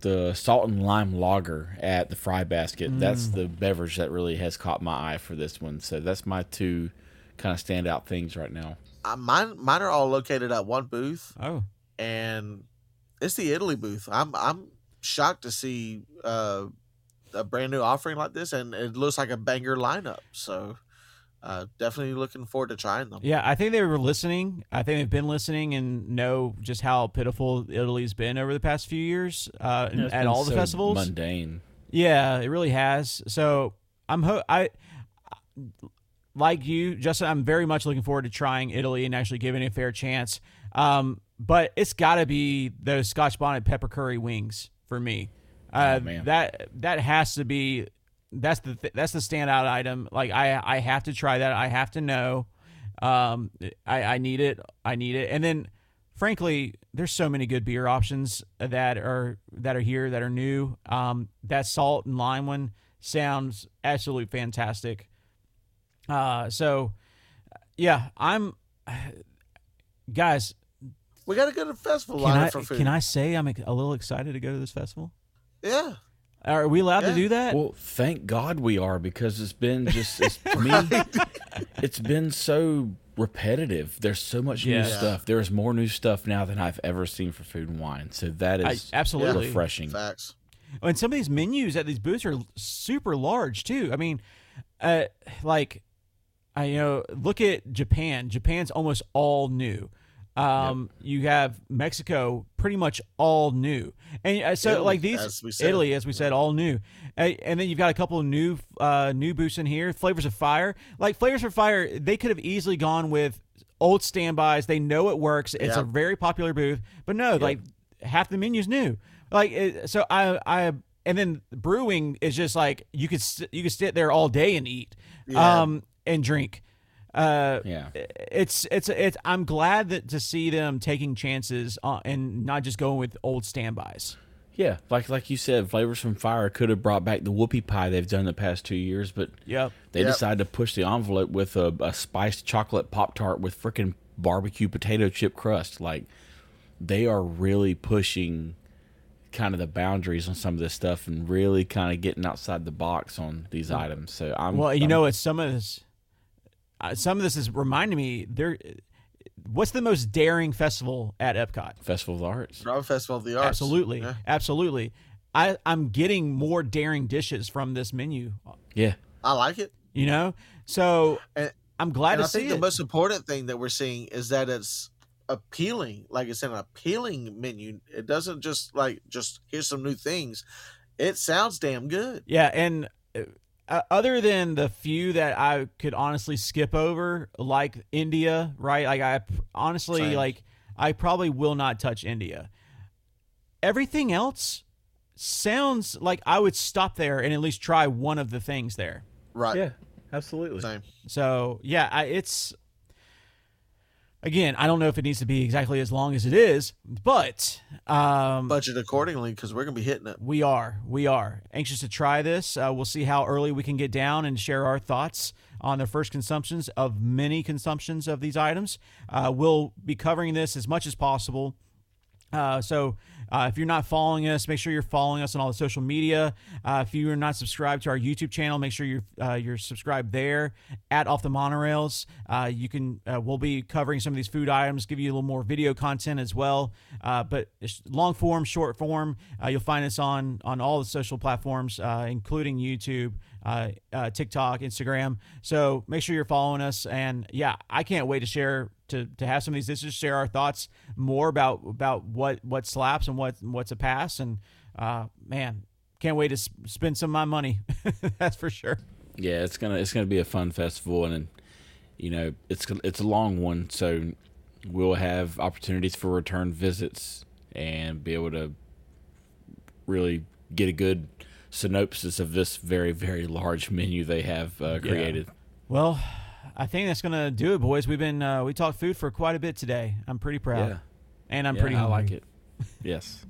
the salt and lime lager at the Fry Basket. That's the beverage that really has caught my eye for this one. So that's my two kind of standout things right now. Uh, mine, mine are all located at one booth, Oh, and it's the Italy booth. I'm I'm shocked to see uh, a brand new offering like this, and it looks like a banger lineup. So uh, definitely looking forward to trying them. Yeah, I think they were listening. I think they've been listening and know just how pitiful Italy's been over the past few years uh, Yeah, at been all the so festivals. Mundane. Yeah, it really has. So I'm ho- I like you, Justin. I'm very much looking forward to trying Italy and actually giving it a fair chance. Um, but it's got to be those Scotch bonnet pepper curry wings for me. Uh, Oh, that that has to be that's the th- that's the standout item. Like I I have to try that. I have to know. Um, I I need it. I need it. And then, frankly, there's so many good beer options that are that are here that are new. Um, that salt and lime one sounds absolutely fantastic. Uh, so yeah, I'm guys. We got a good festival Can I for food. can I say I'm a little excited to go to this festival? Yeah. Are we allowed to do that? Well, thank God we are because it's been just it's, to me, it's been so repetitive. There's so much Yeah. new stuff. There's more new stuff now than I've ever seen for food and wine. So that is I, absolutely. refreshing. Facts. And some of these menus at these booths are super large too. I mean, uh, like, I you know, look at Japan. Japan's almost all new. Um, you have Mexico, pretty much all new, and uh, so Italy, like these as. Italy, as we said, all new, Uh, and then you've got a couple of new uh, new booths in here. Flavors of Fire, like Flavors of Fire, they could have easily gone with old standbys. They know it works. It's Yeah. a very popular booth, but no, like half the menu's new. Like it, so, I I and then brewing is just like you could you could sit there all day and eat, Yeah. um, and drink. Uh, Yeah. it's it's it's. I'm glad that to see them taking chances on, and not just going with old standbys. Yeah, like like you said, Flavors from Fire could have brought back the whoopie pie they've done the past two years, but Yep. they Yep. decided to push the envelope with a, a spiced chocolate pop tart with freaking barbecue potato chip crust. Like they are really pushing kind of the boundaries on some of this stuff and really kind of getting outside the box on these items. So I'm Well, you I'm- know, it's some of this. Uh, some of this is reminding me. There, what's the most daring festival at Epcot? Festival of the Arts. Brown Festival of the Arts. Absolutely, Yeah. absolutely. I I'm getting more daring dishes from this menu. Yeah, I like it. You know, so And- I'm glad and to I see think the most important thing that we're seeing is that it's appealing. Like it's an appealing menu. It doesn't just like just here's some new things. It sounds damn good. Yeah, and uh, other than the few that I could honestly skip over, like India, right? Like I honestly Same. like I probably will not touch India. Everything else sounds like I would stop there and at least try one of the things there. Right. yeah, absolutely. Same. So yeah, I, it's again, I don't know if it needs to be exactly as long as it is, but um, Budget accordingly because we're gonna be hitting it. We are. We are anxious to try this. Uh, we'll see how early we can get down and share our thoughts on the first consumptions of many consumptions of these items. Uh, we'll be covering this as much as possible. Uh, so uh, if you're not following us, make sure you're following us on all the social media. Uh, if you are not subscribed to our YouTube channel, make sure you're uh, you're subscribed there at Off the Monorails. Uh, you can uh, we'll be covering some of these food items, give you a little more video content as well. Uh, but long form, short form, you'll find us on on all the social platforms, including YouTube. Uh, uh, TikTok, Instagram. So make sure you're following us. And yeah, I can't wait to share to, to have some of these dishes, share our thoughts more about about what what slaps and what what's a pass. And uh, man, can't wait to s- spend some of my money. That's for sure. Yeah, it's gonna it's gonna be a fun festival, and you know it's it's a long one, so we'll have opportunities for return visits and be able to really get a good synopsis of this very very large menu they have uh, created. Well, I think that's gonna do it, boys. We've been uh, we talked food for quite a bit today. I'm pretty proud, Yeah, and I'm yeah, pretty. I hungry. like it. Yes.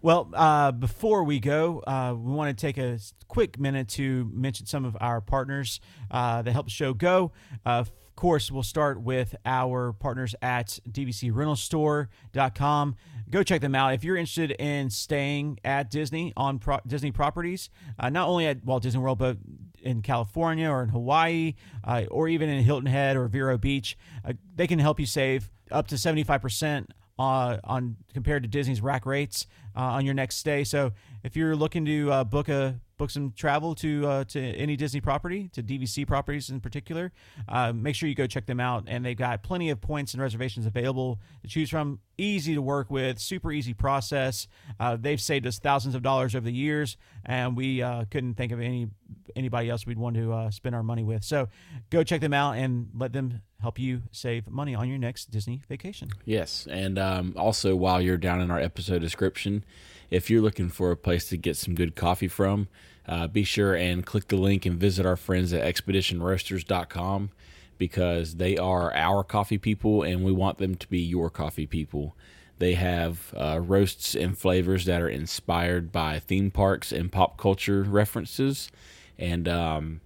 Well, uh, before we go, uh, we want to take a quick minute to mention some of our partners uh, that help the show go. Uh, of course, we'll start with our partners at DVCRentalStore.com. Go check them out if you're interested in staying at Disney on pro- Disney properties, uh, not only at Walt Disney World, but in California or in Hawaii, uh, or even in Hilton Head or Vero Beach. Uh, they can help you save up to 75% uh, on compared to Disney's rack rates uh, on your next stay. So if you're looking to uh, book a book some travel to uh, to any Disney property, to DVC properties in particular, uh, make sure you go check them out. And they've got plenty of points and reservations available to choose from. Easy to work with, super easy process. Uh, they've saved us thousands of dollars over the years, and we uh, couldn't think of any anybody else we'd want to uh, spend our money with. So go check them out and let them help you save money on your next Disney vacation. Yes, and um, also while you're down in our episode description, if you're looking for a place to get some good coffee from, uh, be sure and click the link and visit our friends at expeditionroasters.com because they are our coffee people and we want them to be your coffee people. They have uh, roasts and flavors that are inspired by theme parks and pop culture references, and um,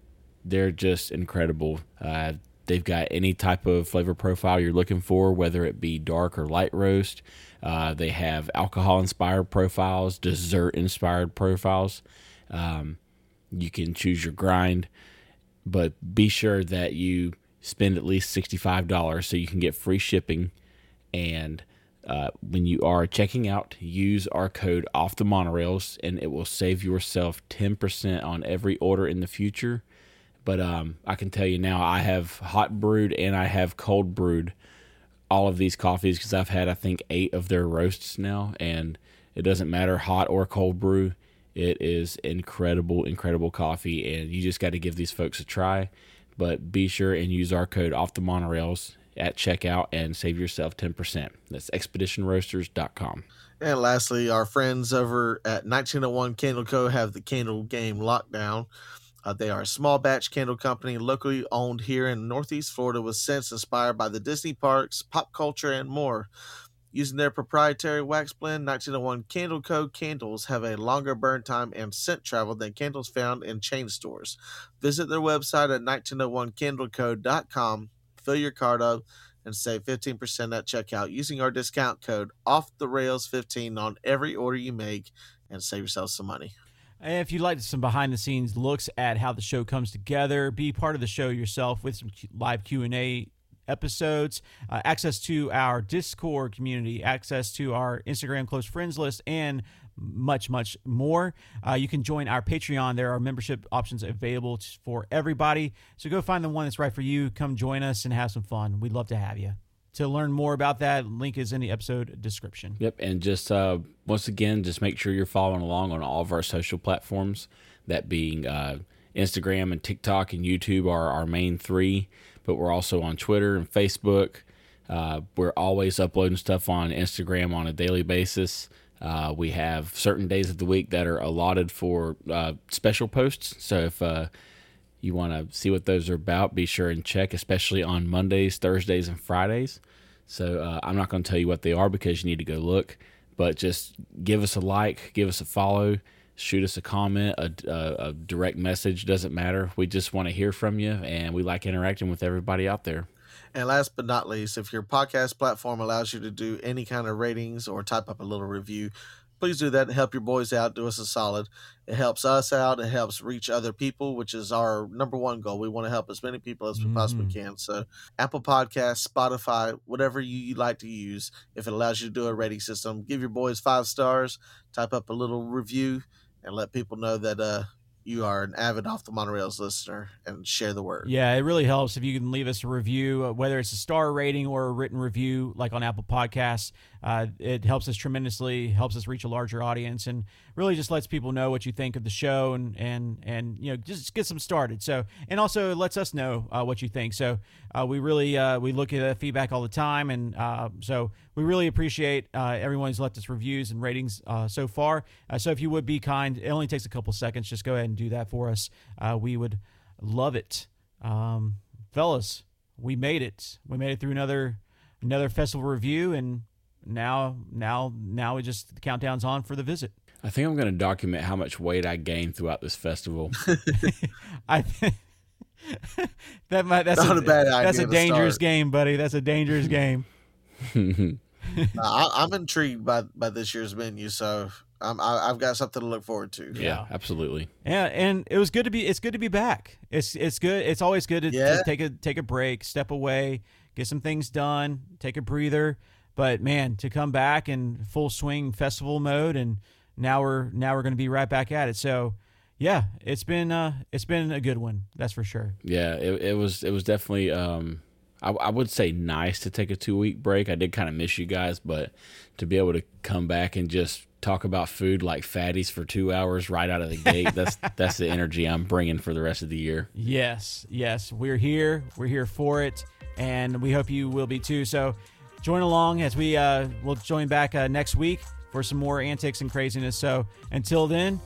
they're just incredible. Uh, they've got any type of flavor profile you're looking for, whether it be dark or light roast. Uh, they have alcohol inspired profiles, dessert inspired profiles. Um, you can choose your grind, but be sure that you spend at least $65 so you can get free shipping. And uh, when you are checking out, use our code off the monorails and it will save yourself 10% on every order in the future. But um, I can tell you now, I have hot brewed and I have cold brewed all of these coffees because I've had, I think, eight of their roasts now. And it doesn't matter hot or cold brew. It is incredible, incredible coffee, and you just got to give these folks a try. But be sure and use our code off the monorails at checkout and save yourself 10%. That's expeditionroasters.com. And lastly, our friends over at 1901 Candle Co. have the candle game lockdown. Uh, they are a small batch candle company locally owned here in Northeast Florida with scents inspired by the Disney parks, pop culture, and more. Using their proprietary wax blend, 1901 Candle Co. candles have a longer burn time and scent travel than candles found in chain stores. Visit their website at 1901candleco.com, fill your card up, and save 15% at checkout using our discount code off the rails 15 on every order you make and save yourself some money. And if you'd like some behind the scenes looks at how the show comes together, be part of the show yourself with some live Q&A episodes, uh, access to our Discord community, access to our Instagram close friends list, and much, much more. Uh, you can join our Patreon. There are membership options available for everybody. So go find the one that's right for you. Come join us and have some fun. We'd love to have you. To learn more about that, link is in the episode description. Yep. And just uh, once again, just make sure you're following along on all of our social platforms, that being uh, Instagram and TikTok and YouTube are our main three but we're also on Twitter and Facebook. Uh, we're always uploading stuff on Instagram on a daily basis. Uh, we have certain days of the week that are allotted for uh, special posts. So if uh, you want to see what those are about, be sure and check, especially on Mondays, Thursdays, and Fridays. So uh, I'm not going to tell you what they are because you need to go look, but just give us a like, give us a follow shoot us a comment, a, a, a direct message, doesn't matter. We just want to hear from you and we like interacting with everybody out there. And last but not least, if your podcast platform allows you to do any kind of ratings or type up a little review, please do that and help your boys out. Do us a solid. It helps us out. It helps reach other people, which is our number one goal. We want to help as many people as we mm-hmm. possibly can. So, Apple Podcasts, Spotify, whatever you like to use, if it allows you to do a rating system, give your boys five stars, type up a little review and let people know that uh, you are an avid off the monorails listener and share the word. Yeah, it really helps if you can leave us a review, uh, whether it's a star rating or a written review, like on Apple Podcasts. Uh, it helps us tremendously, helps us reach a larger audience, and really just lets people know what you think of the show and and and you know just gets them started. So and also lets us know uh, what you think. So uh, we really uh, we look at feedback all the time, and uh, so we really appreciate uh, everyone who's left us reviews and ratings so far. so if you would be kind, it only takes a couple seconds. Just go ahead and do that for us. we would love it, um, fellas. We made it. We made it through another another festival review and now now now we just the countdown's on for the visit. I think I'm going to document how much weight I gained throughout this festival. I that might that's Not a, a bad idea. That's a dangerous start. game, buddy. That's a dangerous game. I, am intrigued by by this year's menu, so I'm, I, have got something to look forward to. Yeah, yeah, absolutely. Yeah, and it was good to be. It's good to be back. It's it's good. It's always good to, yeah. to take a take a break, step away, get some things done, take a breather. But man, to come back in full swing festival mode, and now we're now we're going to be right back at it. So yeah, it's been uh, it's been a good one. That's for sure. Yeah, it, it was it was definitely um, I, I would say nice to take a two week break. I did kind of miss you guys, but to be able to come back and just talk about food like fatties for two hours right out of the gate, that's that's the energy I'm bringing for the rest of the year. Yes, yes, we're here. We're here for it, and we hope you will be too. So join along as we uh, will join back uh, next week for some more antics and craziness. So until then,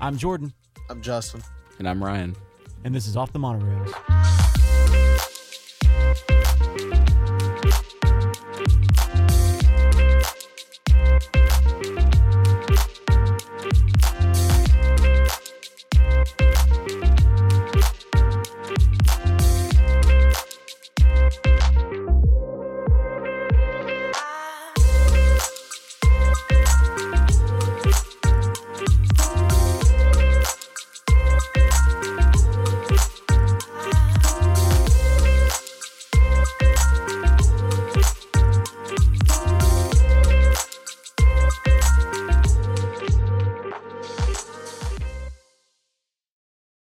I'm Jordan. I'm Justin. And I'm Ryan. And this is Off the Monorails.